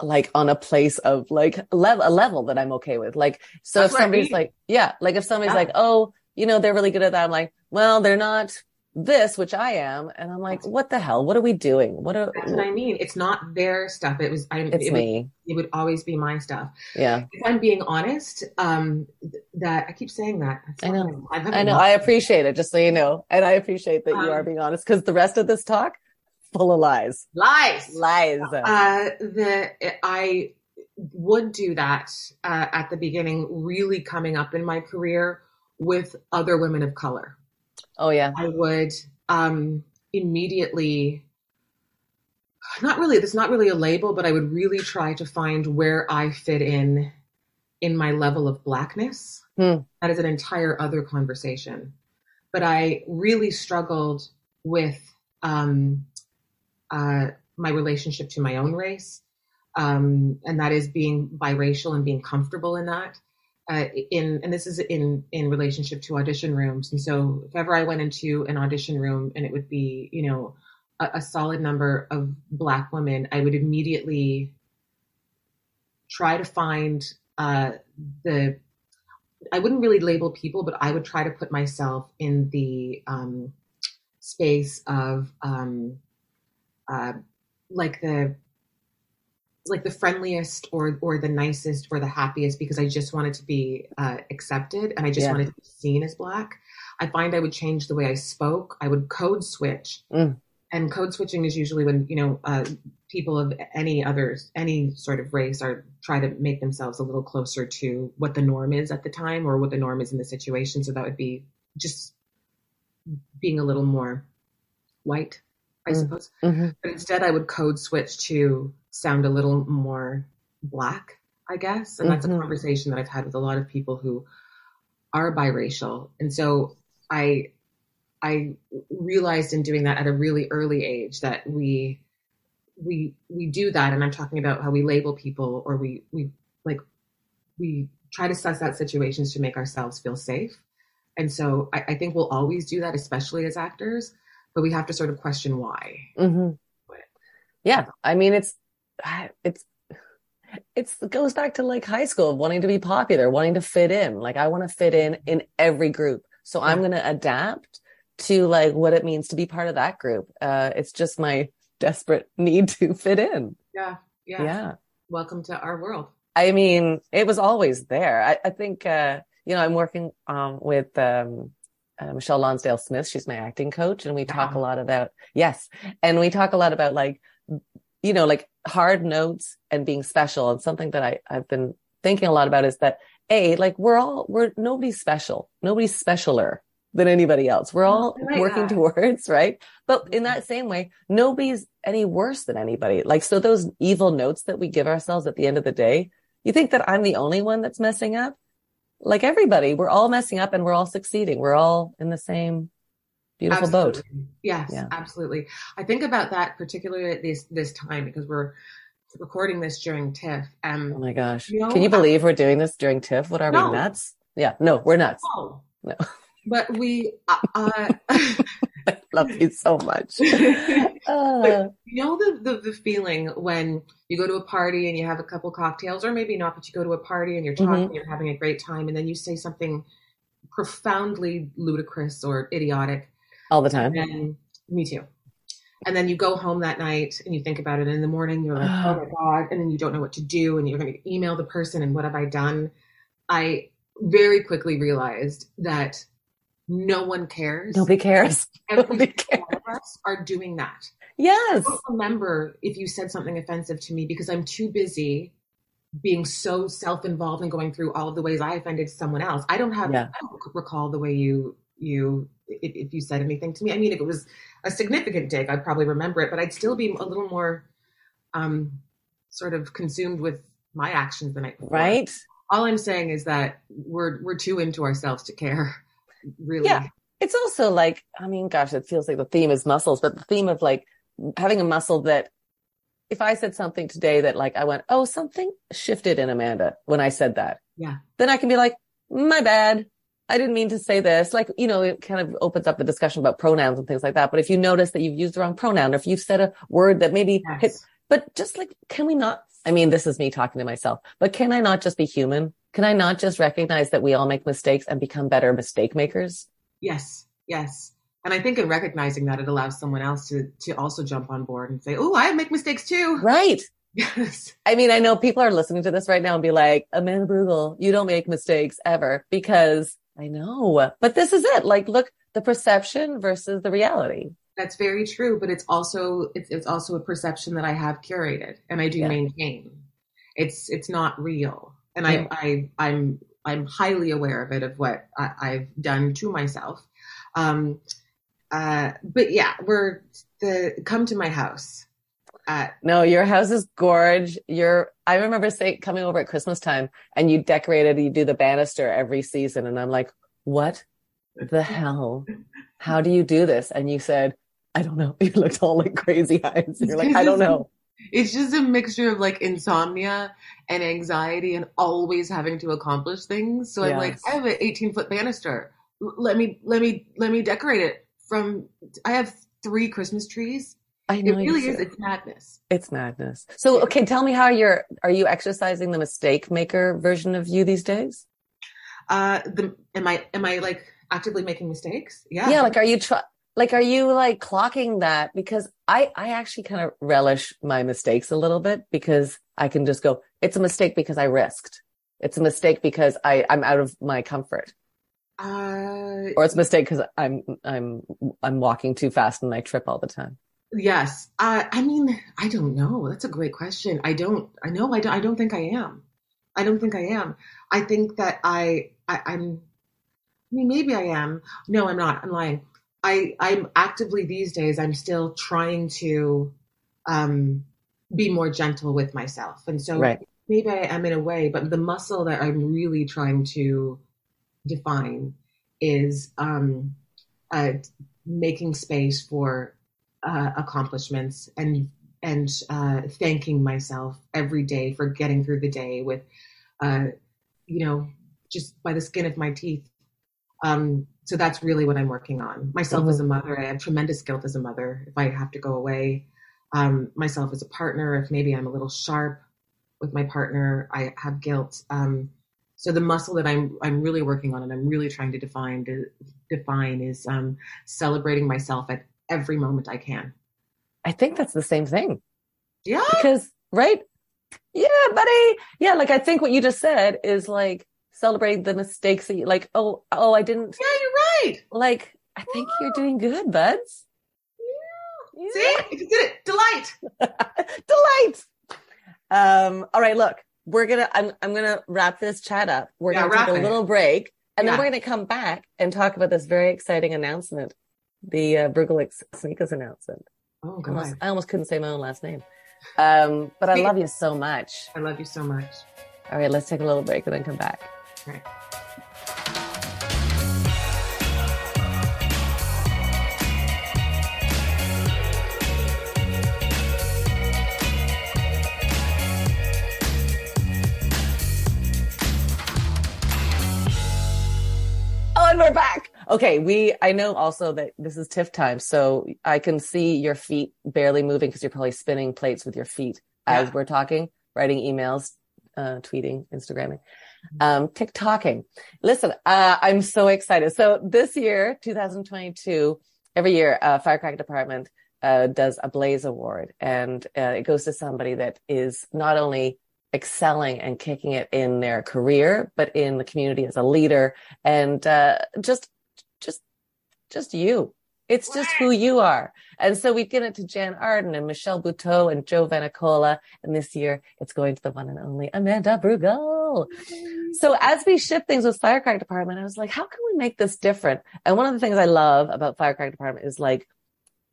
A: like on a place of like level a level that I'm okay with. Like so That's if somebody's I mean. like yeah, like if somebody's yeah. like, "Oh, you know, they're really good at that." I'm like, "Well, they're not this, which I am." And I'm like, "What the hell? What are we doing? What are
B: That's what I mean. It's not their stuff. It was I
A: It's
B: it
A: me.
B: Would, it would always be my stuff.
A: Yeah.
B: If I'm being honest, um that I keep saying that.
A: I know. I, I know. I appreciate it, just so you know. And I appreciate that um, you are um, being honest because the rest of this talk, full of lies.
B: Lies.
A: Lies.
B: Uh, the, I would do that uh, at the beginning, really coming up in my career with other women of color.
A: Oh, yeah.
B: I would um, immediately not really that's not really a label but i would really try to find where i fit in in my level of blackness. Hmm. That is an entire other conversation. But I really struggled with um, uh, my relationship to my own race, um, and that is being biracial and being comfortable in that. Uh, in and this is in in relationship to audition rooms. And so, if ever I went into an audition room and it would be, you know, a, a solid number of black women, I would immediately try to find uh, the I wouldn't really label people, but I would try to put myself in the um, space of um, uh, like the like the friendliest or or the nicest or the happiest because I just wanted to be uh, accepted and I just yeah. wanted to be seen as black. I find I would change the way I spoke. I would code switch. Mm and code switching is usually when you know uh, people of any other any sort of race are try to make themselves a little closer to what the norm is at the time or what the norm is in the situation so that would be just being a little more white i mm suppose mm-hmm. but instead i would code switch to sound a little more black i guess and that's mm-hmm. a conversation that i've had with a lot of people who are biracial and so i I realized in doing that at a really early age that we we we do that, and I'm talking about how we label people or we we like we try to suss out situations to make ourselves feel safe. And so I, I think we'll always do that, especially as actors, but we have to sort of question why.
A: Mm-hmm. Yeah, I mean it's it's it's it goes back to like high school of wanting to be popular wanting to fit in like i want to fit in in every group so yeah. i'm going to adapt to like what it means to be part of that group. Uh, it's just my desperate need to fit in.
B: Yeah. Yeah.
A: Yeah.
B: Welcome to our world.
A: I mean, it was always there. I, I think, uh, you know, I'm working, um, with, um, uh, Michelle Lonsdale Smith. She's my acting coach and we talk a lot about, yes. And we talk a lot about like, you know, like hard notes and being special. And something that I, I've been thinking a lot about is that a, like we're all, we're, nobody's special. Nobody's specialer than anybody else. We're all oh working towards, right? But in mm-hmm. that same way, nobody's any worse than anybody. Like, so those evil notes that we give ourselves at the end of the day, You think that I'm the only one that's messing up? Like everybody, we're all messing up and we're all succeeding. We're all in the same beautiful
B: absolutely.
A: boat.
B: Yes,
A: Yeah.
B: absolutely. I think about that particularly at this this time because we're recording this during TIFF.
A: Oh
B: Um,
A: my gosh.
B: You know,
A: Can you
B: I-
A: believe we're doing this during TIFF? What are
B: No.
A: we nuts? Yeah, no, we're nuts.
B: no,
A: No.
B: but we. Uh, uh,
A: I love you so much. Uh,
B: you know the, the the feeling when you go to a party and you have a couple cocktails, or maybe not, but you go to a party and you're talking,
A: Mhm.
B: you're having a great time, and then you say something profoundly ludicrous or idiotic,
A: all the time.
B: and me too. And then you go home that night and you think about it. And in the morning, you're like, oh my God. And then you don't know what to do. And you're going to email the person. And what have I done? I very quickly realized that no one cares.
A: Nobody cares.
B: Every
A: nobody cares.
B: one of us are doing that. I
A: Yes.
B: don't remember if you said something offensive to me because I'm too busy being so self-involved and going through all of the ways I offended someone else. I don't have
A: Yeah.
B: I don't recall the way you you if, if you said anything to me. I mean, if it was a significant dig, I'd probably remember it, but I'd still be a little more um sort of consumed with my actions the night before.
A: Right?
B: All I'm saying is that we're we're too into ourselves to care. Really.
A: Yeah. It's also like, I mean, gosh, it feels like the theme is muscles, but the theme of like having a muscle that if I said something today that like I went, oh, something shifted in Amanda when I said that.
B: Yeah.
A: Then I can be like, my bad. I didn't mean to say this. Like, you know, it kind of opens up the discussion about pronouns and things like that. But if you notice that you've used the wrong pronoun or if you've said a word that maybe
B: Yes.
A: hit, but just like, can we not? I mean, this is me talking to myself, but can I not just be human? Can I not just recognize that we all make mistakes and become better mistake makers?
B: Yes, yes. And I think in recognizing that, it allows someone else to to also jump on board and say, "Oh, I make mistakes too."
A: Right.
B: Yes,
A: I mean, I know people are listening to this right now and be like, Amanda Brugel, you don't make mistakes ever because I know, but this is it. Like, look, the perception versus the reality.
B: that's very true. But it's also it's, it's also a perception that I have curated and I do
A: Yeah.
B: maintain. It's it's not real, and
A: Yeah.
B: I I I'm I'm highly aware of it of what I, I've done to myself. Um, uh, but yeah, we're the come to my house. Uh,
A: No, your house is gorge. You're, I remember say, coming over at Christmas time and you decorated, you do the banister every season. And I'm like, what the hell? How do you do this? And you said, I don't know. You looked all like crazy eyes. And You're like, I don't know.
B: It's just a mixture of like insomnia and anxiety and always having to accomplish things. So I'm like, I have an 18 foot banister. Let me, let me, let me decorate it from, I have three Christmas trees.
A: I
B: It
A: know you
B: really is. It's madness.
A: It's madness. So, okay, tell me how you're, are you exercising the mistake maker version of you these days?
B: Uh, the, am I, am I like actively making mistakes? Yeah.
A: Yeah. like, are you try, like, are you like clocking that? Because I, I actually kind of relish my mistakes a little bit because I can just go, it's a mistake because I risked. It's a mistake because I, I'm out of my comfort
B: uh,
A: or it's a mistake because I'm, I'm, I'm walking too fast and I trip all the time.
B: Yes. Uh, I mean, I don't know. That's a great question. I don't, I know, I don't, I don't think I am. I don't think I am. I think that I, I I'm, I mean, maybe I am. No, I'm not. I'm lying. I, I'm actively these days, I'm still trying to, um, be more gentle with myself. And so
A: Right.
B: maybe I am in a way, but the muscle that I'm really trying to define is, um, uh, making space for uh, accomplishments and and uh, thanking myself every day for getting through the day with, uh, you know, just by the skin of my teeth. Um, so that's really what I'm working on. Myself as a mother, I have tremendous guilt as a mother if I have to go away. Um, myself as a partner, if maybe I'm a little sharp with my partner, I have guilt. Um, so the muscle that I'm I'm really working on and I'm really trying to define to define is um, celebrating myself at every moment I can.
A: I think that's the same thing.
B: Yeah.
A: because right yeah buddy yeah like i think what you just said is like celebrate the mistakes that you like oh oh i didn't
B: Yeah, you're right.
A: like i think you're doing good buds Yeah.
B: See, I just did it. Delight.
A: delight um all right look we're gonna i'm, I'm gonna wrap this chat up we're
B: Yeah,
A: gonna take a
B: it.
A: little break and then we're gonna come back and talk about this very exciting announcement the uh, Brugel Snieckus announcement
B: Oh
A: I almost,
B: God,
A: I almost couldn't say my own last name um but i love you so much
B: I love you so much.
A: All right, let's take a little break and then come back.
B: Right.
A: Okay, we I know also that this is TIFF time, so I can see your feet barely moving because you're probably spinning plates with your feet as
B: Yeah.
A: we're talking, writing emails, uh, tweeting, Instagramming, um, TikToking. Listen, uh, I'm so excited. So this year, 2022, every year, uh, Firecracker Department uh, does a Blaze Award, and uh, it goes to somebody that is not only excelling and kicking it in their career, but in the community as a leader, and uh, just, just, just you. It's just who you are. And so we've given it to Jann Arden and Michelle Buteau and Jo Vannicola. And this year it's going to the one and only Amanda Brugel. So as we shift things with Firecracker Department, I was like, how can we make this different? And one of the things I love about Firecracker Department is like,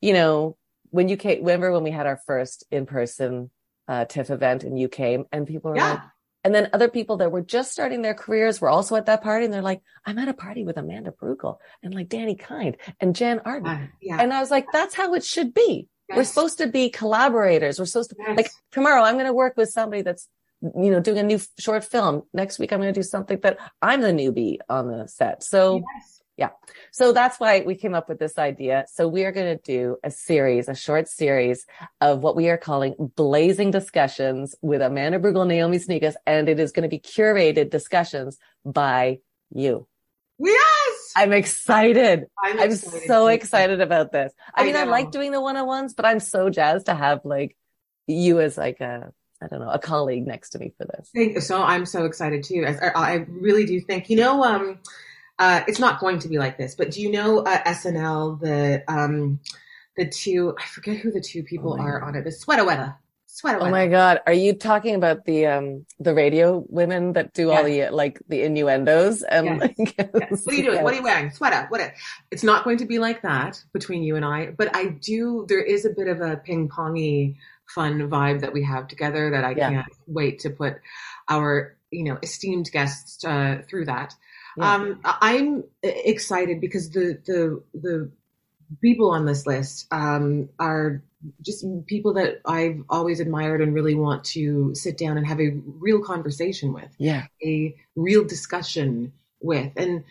A: you know, when you came, remember when we had our first in-person uh, TIFF event and you came and people were
B: Yeah.
A: like, and then other people that were just starting their careers were also at that party and they're like, I'm at a party with Amanda Brugel and like Dani Kind and Jann Arden.
B: Uh, yeah.
A: And I was like, that's how it should be. We're supposed to be collaborators. We're supposed to
B: Yes.
A: like tomorrow I'm going to work with somebody that's, you know, doing a new short film. Next week I'm going to do something that I'm the newbie on the set. So,
B: Yes.
A: So that's why we came up with this idea. So we are going to do a series, a short series of what we are calling blazing discussions with Amanda Brugel, Naomi Snieckus, and it is going to be curated discussions by you.
B: Yes.
A: I'm excited. I'm
B: excited
A: so excited about this. I
B: I
A: mean, I like doing the one-on-ones, but I'm so jazzed to have like you as like a, I don't know, a colleague next to me for this.
B: Thank- So I'm so excited too. I, I really do think, you know, um, uh, it's not going to be like this, but do you know uh, SNL, the um, the two, I forget who the two people
A: Oh
B: are
A: God.
B: on it, the Sweatawetta. Sweater.
A: Oh my God. Are you talking about the, um, the radio women that do all the, like the innuendos and
B: Yes.
A: like,
B: Yes. What are you doing? What are you wearing? Sweater. What? It's not going to be like that between you and I, but I do. There is a bit of a ping pongy fun vibe that we have together that I
A: Yeah.
B: can't wait to put our you know esteemed guests uh, through that.
A: Yeah.
B: Um, I'm excited because the the the people on this list um, are just people that I've always admired and really want to sit down and have a real conversation with
A: yeah.
B: a real discussion with. And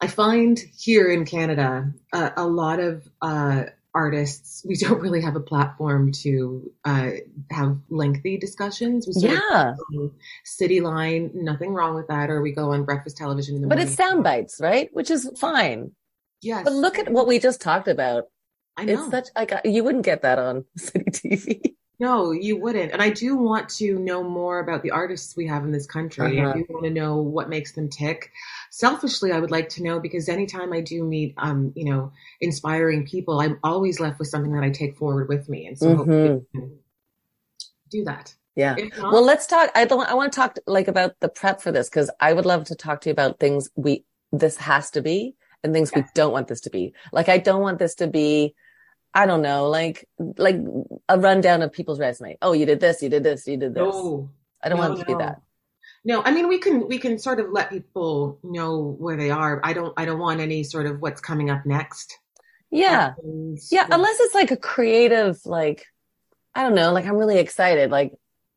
B: I find here in Canada, uh, a lot of uh, artists, we don't really have a platform to uh, have lengthy discussions. We sort
A: Yeah.
B: on Cityline, nothing wrong with that, or we go on breakfast television in the
A: But
B: morning.
A: it's sound bites, right? Which is fine.
B: Yes.
A: But look at what we just talked about.
B: I know.
A: It's such, like, uh, you wouldn't get that on City TV.
B: No, you wouldn't. And I do want to know more about the artists we have in this country.
A: Uh-huh.
B: I do want to know what makes them tick. Selfishly, I would like to know because anytime I do meet, um, you know, inspiring people, I'm always left with something that I take forward with me. And so hopefully
A: Mhm.
B: do that.
A: Yeah.
B: Not,
A: Well, let's talk. I don't. I want to talk like about the prep for this because I would love to talk to you about things we this has to be and things we don't want this to be. Like I don't want this to be, I don't know, like like a rundown of people's resume. Oh, you did this, you did this, you did this.
B: no,
A: I don't
B: no,
A: want it to be
B: no.
A: that.
B: No, I mean we can we can sort of let people know where they are. I don't I don't want any sort of what's coming up next.
A: Yeah,
B: Things
A: yeah. Unless it's like a creative, like I don't know, like I'm really excited, like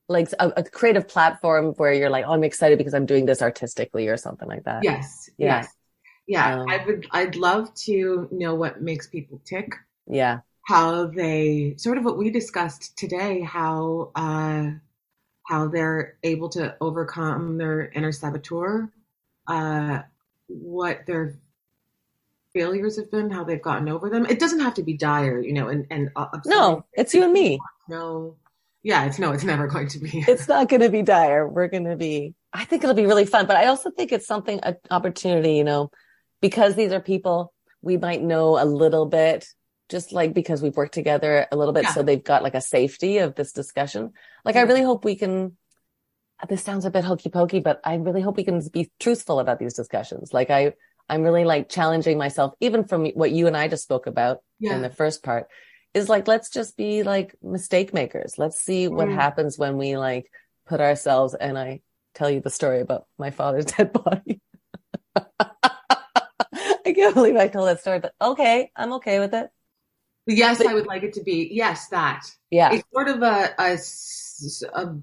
A: like a, a creative platform where you're like, oh, I'm excited because I'm doing this artistically or something like that.
B: Yes.
A: Yeah.
B: Yes. Yeah.
A: Um,
B: I would I'd love to know what makes people tick,
A: Yeah.
B: how they sort of what we discussed today, how uh how they're able to overcome their inner saboteur, uh what their failures have been, how they've gotten over them. It doesn't have to be dire, you know, and and uh,
A: No, it's you and me.
B: no yeah, it's no, it's never going to be.
A: it's not going to be dire. We're going to be, I think it'll be really fun, but I also think it's something, an opportunity, you know, because these are people we might know a little bit, just like because we've worked together a little bit.
B: Yeah.
A: So they've got like a safety of this discussion. Like, I really hope we can, this sounds a bit hokey pokey, but I really hope we can be truthful about these discussions. Like I, I'm really like challenging myself, even from what you and I just spoke about
B: yeah.
A: in the first part is like let's just be like mistake makers let's see what
B: Mm.
A: happens when we like put ourselves and i tell you the story about my father's dead body. I can't believe I told that story, but okay, I'm okay with it.
B: Yes,
A: But-
B: I would like it to be. Yes, that.
A: Yeah.
B: It's sort of a a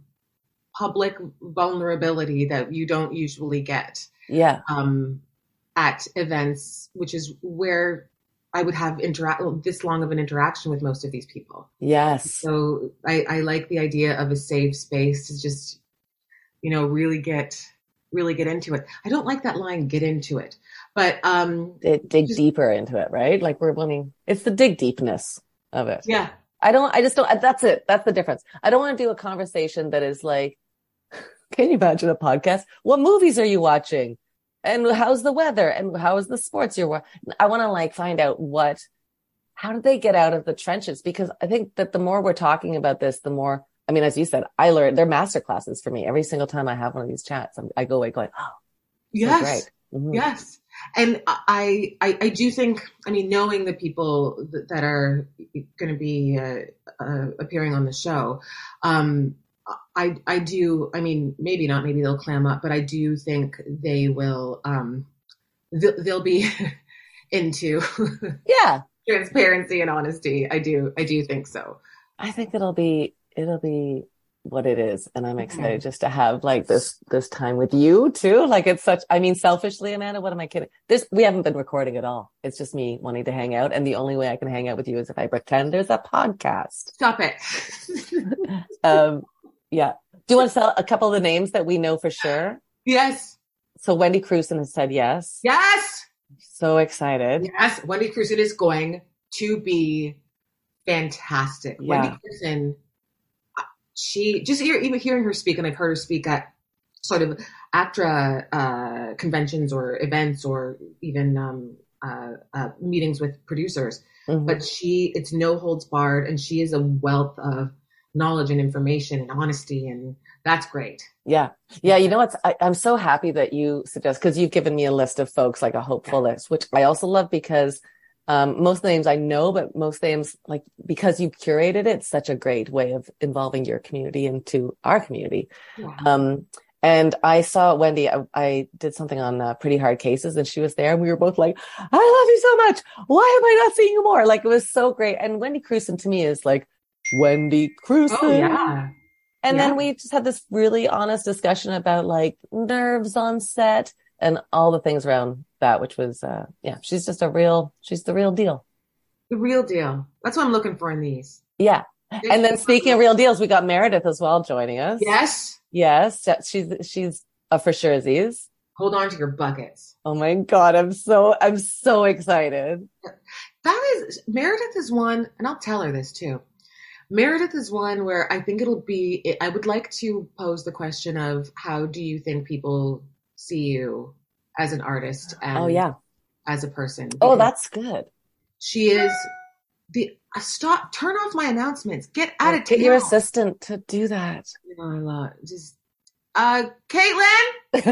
B: public vulnerability that you don't usually get
A: Yeah.
B: um, at events, which is where I would have interact this long of an interaction with most of these people.
A: Yes.
B: So I, I like the idea of a safe space to just, you know, really get really get into it. I don't like that line, get into it. But um
A: It, dig
B: Just-
A: deeper into it, right? Like we're wanting, it's the dig deepness of it.
B: yeah.
A: I don't, I just don't, that's it. That's the difference. I don't want to do a conversation that is like, can you imagine a podcast? What movies are you watching? And how's the weather? And how is the sports you're watching? I want to like find out what, how did they get out of the trenches? Because I think that the more we're talking about this, the more, I mean, as you said, I learned, they're master classes for me. Every single time I have one of these chats, I'm, I go away going, oh,
B: Yes.
A: great. Mhm.
B: Yes. And I, I, I do think, I mean, knowing the people that, that are going to be uh, uh, appearing on the show, um, I, I do, I mean, maybe not, maybe they'll clam up, but I do think they will, um, they'll, they'll be into
A: Yeah.
B: transparency and honesty. I do, I do think so.
A: I think it'll be it'll be what it is, and I'm excited just to have like this this time with you too. Like it's such. I mean, selfishly, Amanda, what am I kidding? This we haven't been recording at all. It's just me wanting to hang out, and the only way I can hang out with you is if I pretend there's a podcast.
B: Stop it.
A: Um, yeah. Do you want to tell a couple of the names that we know for sure?
B: yes.
A: So Wendy Crewson has said yes.
B: Yes.
A: So excited.
B: Yes, Wendy Crewson is going to be fantastic.
A: Yeah.
B: Wendy Crewson, uh, she just hear, even hearing her speak, and I've heard her speak at sort of ACTRA uh, conventions or events or even um, uh, uh, meetings with producers.
A: Mhm.
B: But she, it's no holds barred, and she is a wealth of knowledge and information and honesty, and that's great.
A: Yeah. Yeah. You know what's, I, I'm so happy that you suggest, because you've given me a list of folks, like a hopeful list, which I also love because um, most names I know, but most names, like, because you curated it, it's such a great way of involving your community into our community. Um, and I saw Wendy, I, I did something on uh, Pretty Hard Cases and she was there and we were both like, I love you so much. Why am I not seeing you more? Like, it was so great. And Wendy Crewson to me is like, Wendy Crewson.
B: Oh yeah.
A: And
B: Yeah.
A: then we just had this really honest discussion about like nerves on set and all the things around that, which was, uh, yeah, she's just a real, she's the real deal.
B: The real deal. That's what I'm looking for in these.
A: Yeah. And then speaking of real deals, we got Meredith as well joining us.
B: Yes.
A: Yes. She's, she's a for sure Z's.
B: Hold on to your buckets.
A: Oh my God. I'm so, I'm so excited.
B: That is Meredith is one, and I'll tell her this too. Meredith is one where I think it'll be. I would like to pose the question of how do you think people see you as an artist and
A: Oh yeah.
B: as a person?
A: Oh, that's good.
B: she is the uh, stop. Turn off my announcements. Get out of
A: Get your assistant to do that.
B: You know, I love just uh, Caitlin.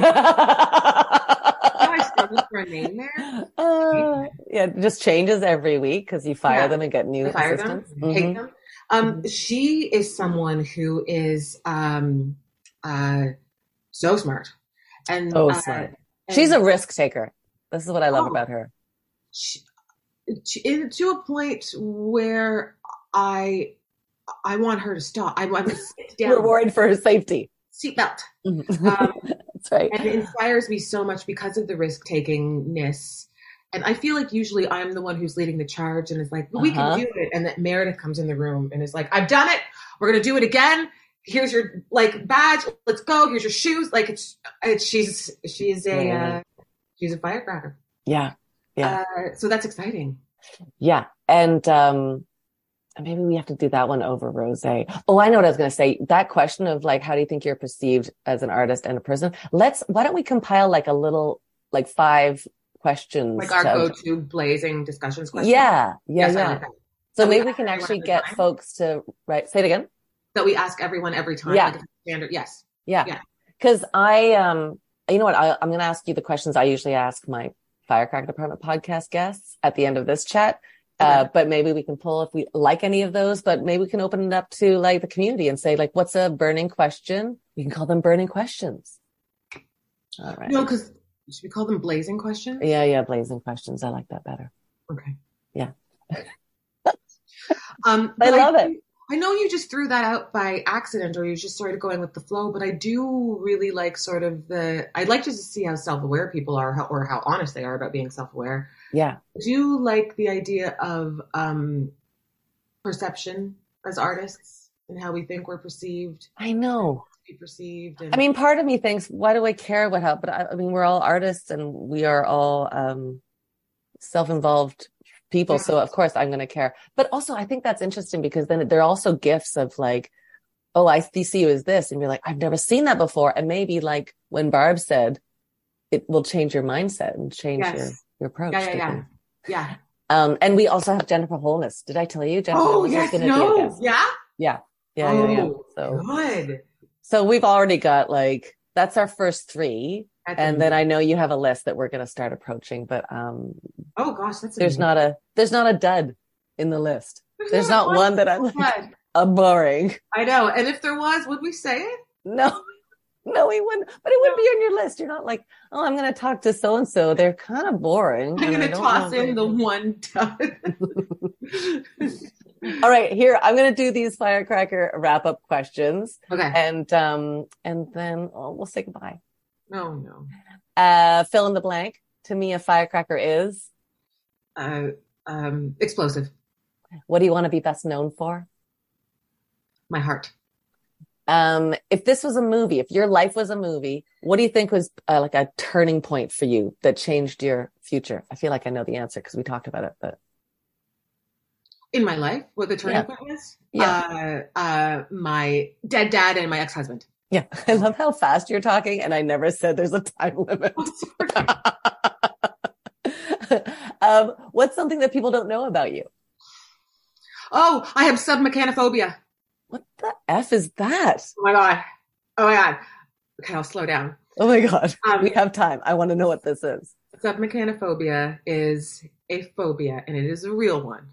B: I struggled for a name there.
A: Uh, yeah, it just changes every week because you fire
B: Yeah.
A: them and get new
B: fire them,
A: assistants.
B: hate
A: Mhm.
B: them. Um, she is someone who is um, uh, so smart, and
A: So
B: uh,
A: She's a risk taker. This is what I love
B: Oh.
A: about her.
B: she, she- to a point where I I want her to stop. I want to sit down.
A: Reward for her safety.
B: Seatbelt.
A: Mhm.
B: Um,
A: That's right.
B: and it inspires me so much because of the risk takingness. And I feel like usually I'm the one who's leading the charge and is like, we
A: Uh-huh.
B: can do it. And that Meredith comes in the room and is like, I've done it. We're gonna do it again. Here's your like badge. Let's go. Here's your shoes. Like it's, it's she's she's a
A: Yeah.
B: uh, she's a firecracker.
A: Yeah. Yeah.
B: Uh, so that's exciting.
A: Yeah. And um maybe we have to do that one over Rose. Oh, I know what I was gonna say. That question of like how do you think you're perceived as an artist and a person? Let's why don't we compile like a little like five questions?
B: Like our
A: to-
B: go-to blazing discussions question.
A: Yeah. Yeah.
B: Yes,
A: yeah. So maybe we can actually get folks to right say it again.
B: That we ask everyone every time.
A: Yeah.
B: Like standard. Yes.
A: Yeah.
B: Yeah.
A: Cause I, um, you know what? I, I'm going to ask you the questions I usually ask my Firecracker Department podcast guests at the end of this chat. Uh, but maybe we can pull if we like any of those, but maybe we can open it up to like the community and say like, what's a burning question? We can call them burning questions. All right.
B: No, because should we call them blazing questions?
A: Yeah, yeah, blazing questions. I like that better.
B: Okay.
A: Yeah.
B: um,
A: I love
B: do-
A: it.
B: I know you just threw that out by accident or you're just sort of going with the flow, but I do really like sort of the, I'd like to see how self aware people are how, or how honest they are about being self aware.
A: Yeah.
B: I do like the idea of um, perception as artists and how we think we're perceived,
A: I know.
B: be perceived. And,
A: I mean, part of me thinks, why do I care what help? But I, I mean, we're all artists and we are all um, self-involved people.
B: Yeah.
A: So of course I'm going to care. But also I think that's interesting because then they're also gifts of like, oh, I see you as this. And you're like, I've never seen that before. And maybe like when Barb said, it will change your mindset and change
B: Yes.
A: your, your approach.
B: yeah, yeah, yeah. Yeah.
A: Um, and we also have Jennifer Holness. Did I tell you Jennifer
B: Oh,
A: Holness
B: yes,
A: going to be a
B: no. Yeah.
A: Yeah. Yeah. Yeah. yeah.
B: Oh,
A: So,
B: Good.
A: so we've already got like, that's our first three. And then. I know you have a list that we're going to start approaching, but um,
B: oh gosh, that's
A: there's
B: amazing.
A: not a there's not a dud in the list. There's not one that I'm like boring.
B: I know. And if there was, would we say it?
A: No, no, we wouldn't. But it wouldn't be on your list. You're not like, oh, I'm going to talk to so and so. They're kind of boring.
B: I'm going to toss in the one dud.
A: All right, here I'm going to do these firecracker wrap up questions,
B: okay.
A: and um, and then oh, we'll say goodbye.
B: No, no.
A: Uh, fill in the blank. To me, a firecracker is.
B: Uh, um, explosive.
A: What do you want to be best known for?
B: My heart.
A: Um, if this was a movie, if your life was a movie, what do you think was uh, like a turning point for you that changed your future? I feel like I know the answer because we talked about it, but
B: In my life, what the turning
A: Yeah.
B: point was?
A: Yeah.
B: Uh, uh, my dead dad and my ex-husband.
A: Yeah, I love how fast you're talking, and I never said there's a time limit. um, what's something that people don't know about you?
B: oh, I have submechanophobia.
A: What the f is that?
B: Oh my god. Oh my god. Okay, I'll slow down.
A: Oh my god,
B: Um,
A: we have time. I want to know what this is.
B: Submechanophobia is a phobia, and it is a real one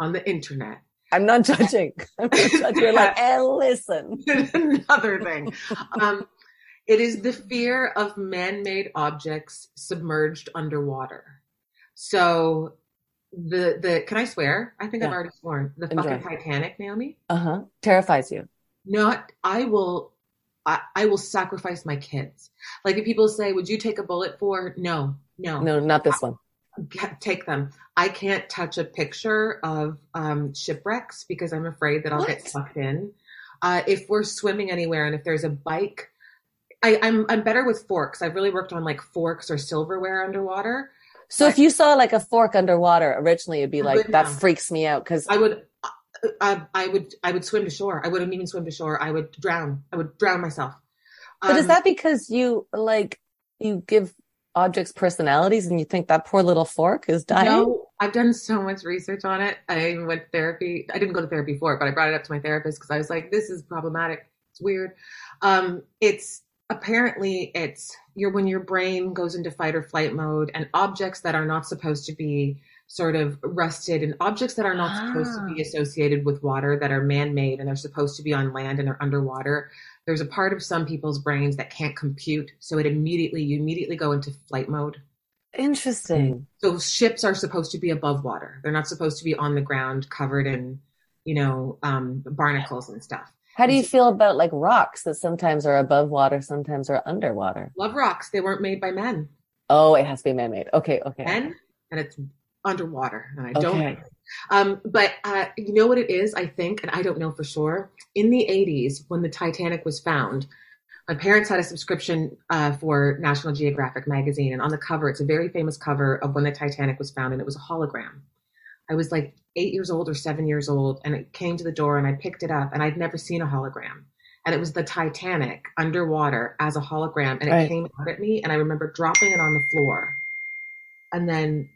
B: on the internet.
A: I'm not judging. I'm not judging. You're like, eh, listen.
B: Another thing. Um, it is the fear of man made objects submerged underwater. So, the, the, can I swear? I think I've already sworn. The
A: Enjoy.
B: fucking Titanic, Naomi.
A: Uh huh. Terrifies you.
B: Not, I will, I, I will sacrifice my kids. Like if people say, would you take a bullet for? No, no.
A: No, not this one.
B: Take them. I can't touch a picture of um, shipwrecks because I'm afraid that I'll get sucked in. Uh, if we're swimming anywhere and if there's a bike, I, I'm I'm better with forks. I've really worked on like forks or silverware underwater.
A: So if you saw like a fork underwater, originally it'd be like that
B: now.
A: freaks me out because
B: I would. uh, I, I would I would swim to shore. I wouldn't even swim to shore. I would drown. I would drown myself.
A: But is
B: Um,
A: that because you like you give objects personalities and you think that poor little fork is dying?
B: No, I've done so much research on it. I went to therapy. I didn't go to therapy for it, but I brought it up to my therapist because I was like, this is problematic. It's weird. Um, it's apparently it's your when your brain goes into fight or flight mode and objects that are not supposed to be sort of rusted and objects that are not supposed to be
A: Ah.
B: associated with water that are man-made and they're supposed to be on land and they're underwater there's a part of some people's brains that can't compute so it immediately you immediately go into flight mode
A: Interesting.
B: so ships are supposed to be above water. They're not supposed to be on the ground covered in, you know, um, barnacles and stuff.
A: How do you feel about like rocks that sometimes are above water, sometimes are underwater?
B: Love rocks. They weren't made by men.
A: Oh, it has to be man-made. Okay, okay.
B: Men, and it's underwater. And I don't. Um, but uh, you know what it is? I think, and I don't know for sure. In the '80s, when the Titanic was found, my parents had a subscription uh, for National Geographic magazine, and on the cover, it's a very famous cover of when the Titanic was found, and it was a hologram. I was like eight years old or seven years old, and it came to the door, and I picked it up, and I'd never seen a hologram, and it was the Titanic underwater as a hologram, and it
A: Right.
B: came out at me, and I remember dropping it on the floor, and then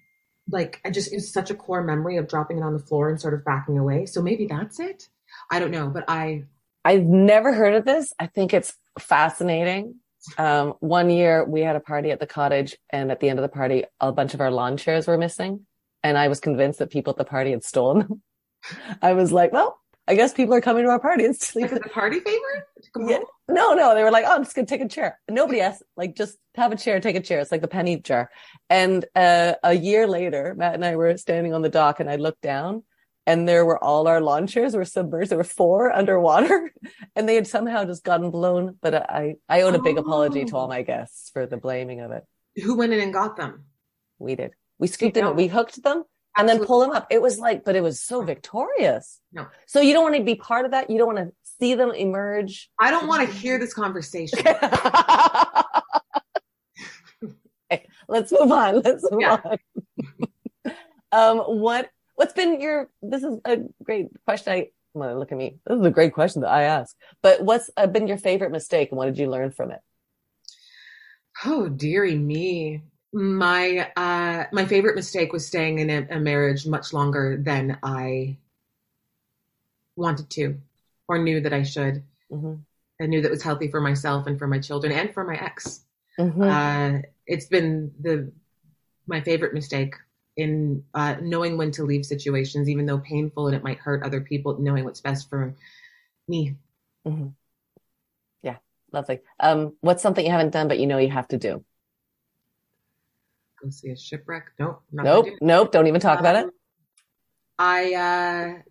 B: like I just it's such a core memory of dropping it on the floor and sort of backing away. So maybe that's it. I don't know, but I
A: I've never heard of this. I think it's fascinating. Um, one year we had a party at the cottage, and at the end of the party, a bunch of our lawn chairs were missing. And I was convinced that people at the party had stolen them. I was like, well, I guess people are coming to our party and
B: Like
A: sleeping.
B: the party favor?
A: Yeah.
B: on.
A: No, no, they were like, "Oh, I'm just gonna take a chair." Nobody asked, like, just have a chair, take a chair. It's like the penny jar. And uh, a year later, Matt and I were standing on the dock, and I looked down, and there were all our lawn chairs were submerged. There were four underwater, and they had somehow just gotten blown. But I, I owed a big apology to all
B: Oh.
A: my guests for the blaming of it.
B: Who went in and got them?
A: We did. We scooped them, we hooked them, and then pull them up. It was like, but it was so victorious.
B: No.
A: So you don't want to be part of that. You don't want to see them emerge.
B: I don't want to hear this conversation.
A: Okay, let's move on. Let's move
B: Yeah.
A: on. um, what what's been your? This is a great question. I well, look at me. This is a great question that I ask. But what's uh, been your favorite mistake, and what did you learn from it?
B: Oh, dearie me. My uh my favorite mistake was staying in a, a marriage much longer than I wanted to or knew that I should.
A: hmm
B: I knew that was healthy for myself and for my children and for my ex.
A: hmm
B: Uh it's been the my favorite mistake in uh knowing when to leave situations even though painful and it might hurt other people knowing what's best for me.
A: hmm Yeah, lovely. Um, what's something you haven't done but you know you have to do?
B: Go see a shipwreck. Nope.
A: Nope,
B: Do
A: nope. Don't even talk about it.
B: Um, I uh,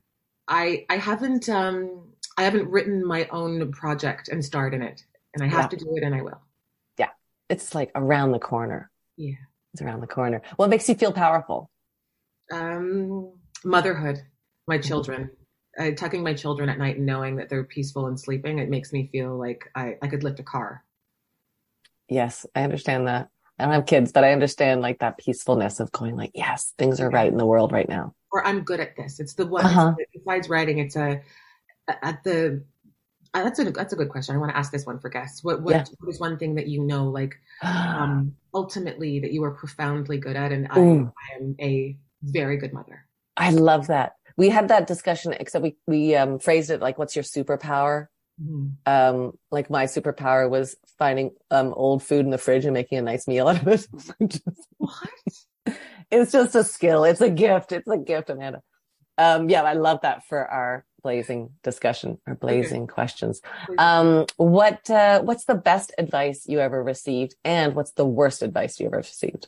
B: I I haven't um, I haven't written my own project and starred in it, and I have
A: Yeah.
B: to do it, and I will.
A: Yeah, it's like around the corner.
B: Yeah.
A: It's around the corner. What makes you feel powerful?
B: Um, motherhood, my children, uh, tucking my children at night and knowing that they're peaceful and sleeping. It makes me feel like I I could lift a car.
A: Yes, I understand that. I don't have kids, but I understand like that peacefulness of going like, yes, things are right in the world right now.
B: Or I'm good at this. It's the one
A: Uh-huh.
B: besides writing. It's a at the. Uh, that's a that's a good question. I want to ask this one for guests. What what,
A: Yeah.
B: what is one thing that you know like um, ultimately that you are profoundly good at, and I. I am a very good mother.
A: I love that. We had that discussion, except we we um, phrased it like, "What's your superpower?"
B: Mhm.
A: Um, like my superpower was finding um old food in the fridge and making a nice meal out of it.
B: What?
A: it's just a skill. It's a gift. It's a gift, Amanda. Um, yeah, I love that for our blazing discussion or blazing questions. Um, what uh, what's the best advice you ever received, and what's the worst advice you ever received?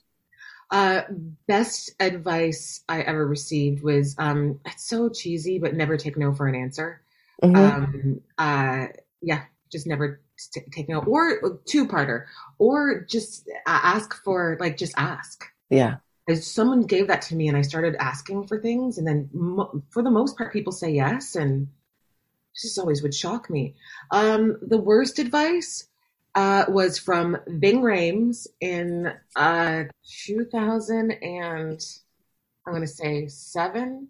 B: Uh, best advice I ever received was um, it's so cheesy, but never take no for an answer.
A: Mhm.
B: Um, uh, yeah, just never t- take no, or two parter, or just uh, ask for like just ask.
A: yeah,
B: As someone gave that to me, and I started asking for things, and then mo- for the most part, people say yes, and this just always would shock me. Um, the worst advice uh, was from Bing Rames in uh, 2000 and I'm going to say seven.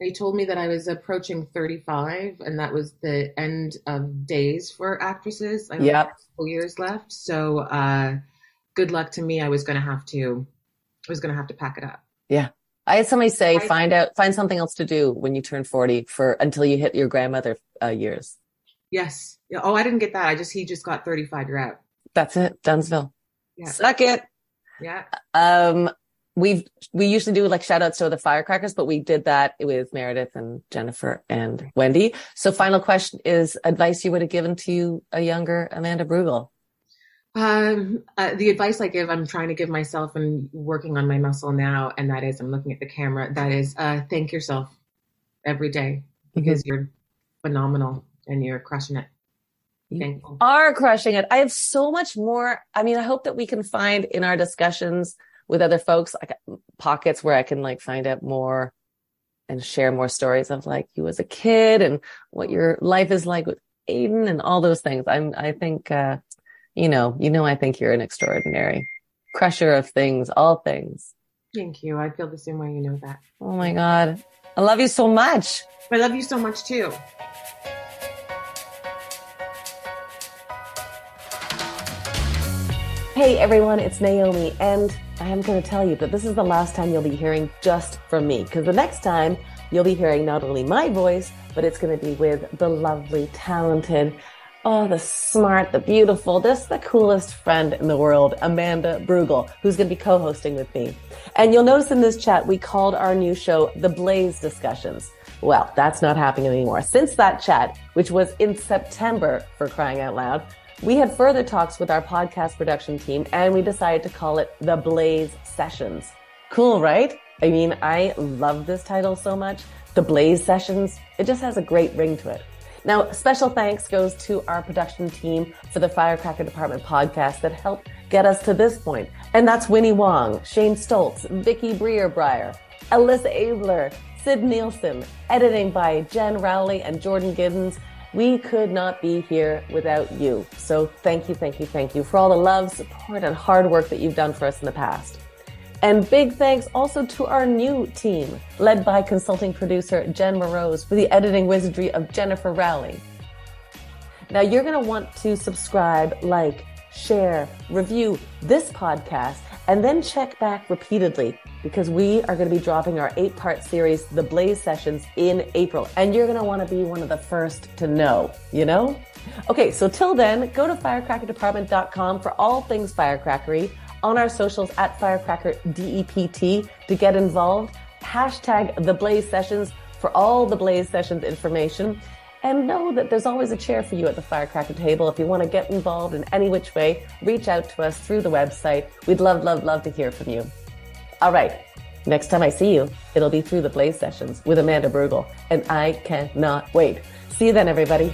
B: They told me that I was approaching 35, and that was the end of days for actresses. I only
A: Yep.
B: had couple years left, so uh, good luck to me. I was going to have to, I was going to have to pack it up.
A: Yeah, I had somebody say,
B: I-
A: find out, find something else to do when you turn forty for until you hit your grandmother uh, years.
B: Yes. Yeah, Oh, I didn't get that. I just he just got 35. You're out.
A: That's it, Dunsville.
B: Yeah.
A: Suck it.
B: Yeah.
A: Um, we've we usually do like shout outs to the firecrackers, but we did that with Meredith and Jennifer and Wendy. So, final question is advice you would have given to a younger Amanda Brugel.
B: Um, uh, the advice I give, I'm trying to give myself and working on my muscle now, and that is, I'm looking at the camera. That is, uh, thank yourself every day because you're phenomenal and you're crushing it.
A: You are crushing it. I have so much more. I mean, I hope that we can find in our discussions with other folks like pockets where I can like find out more and share more stories of like you as a kid and what your life is like with Aiden and all those things. I'm, I think, uh, you know, you know, I think you're an extraordinary crusher of things, all things.
B: Thank you. I feel the same way. You know that.
A: Oh my God. I love you so much.
B: I love you so much too.
A: Hey everyone, it's Naomi, and I am going to tell you that this is the last time you'll be hearing just from me, because the next time you'll be hearing not only my voice, but it's going to be with the lovely, talented, oh, the smart, the beautiful, just the coolest friend in the world, Amanda Brugel, who's going to be co-hosting with me. And you'll notice in this chat, we called our new show The Blaze Discussions. Well, that's not happening anymore. Since that chat, which was in September for crying out loud, we had further talks with our podcast production team and we decided to call it the Blaze Sessions. Cool, right? I mean, I love this title so much. The Blaze Sessions, it just has a great ring to it. Now, special thanks goes to our production team for the Firecracker Department podcast that helped get us to this point. And that's Winnie Wong, Shane Stoltz, Vicky Breer-Breyer, Alyssa Abler, Sid Nielsen, editing by Jen Rowley and Jordan Giddens. We could not be here without you. So thank you, thank you, thank you for all the love, support, and hard work that you've done for us in the past. And big thanks also to our new team, led by consulting producer Jen Morose for the editing wizardry of Jennifer Rowley. Now you're going to want to subscribe, like, share, review this podcast, and then check back repeatedly because we are going to be dropping our eight part series, The Blaze Sessions, in April. And you're going to want to be one of the first to know, you know? Okay, so till then, go to firecrackerdepartment.com for all things firecrackery on our socials at Firecracker DEPT to get involved. Hashtag the Blaze Sessions for all the Blaze Sessions information. And know that there's always a chair for you at the Firecracker table. If you want to get involved in any which way, reach out to us through the website. We'd love, love, love to hear from you. All right. Next time I see you, it'll be through the Blaze Sessions with Amanda Brugel. And I cannot wait. See you then, everybody.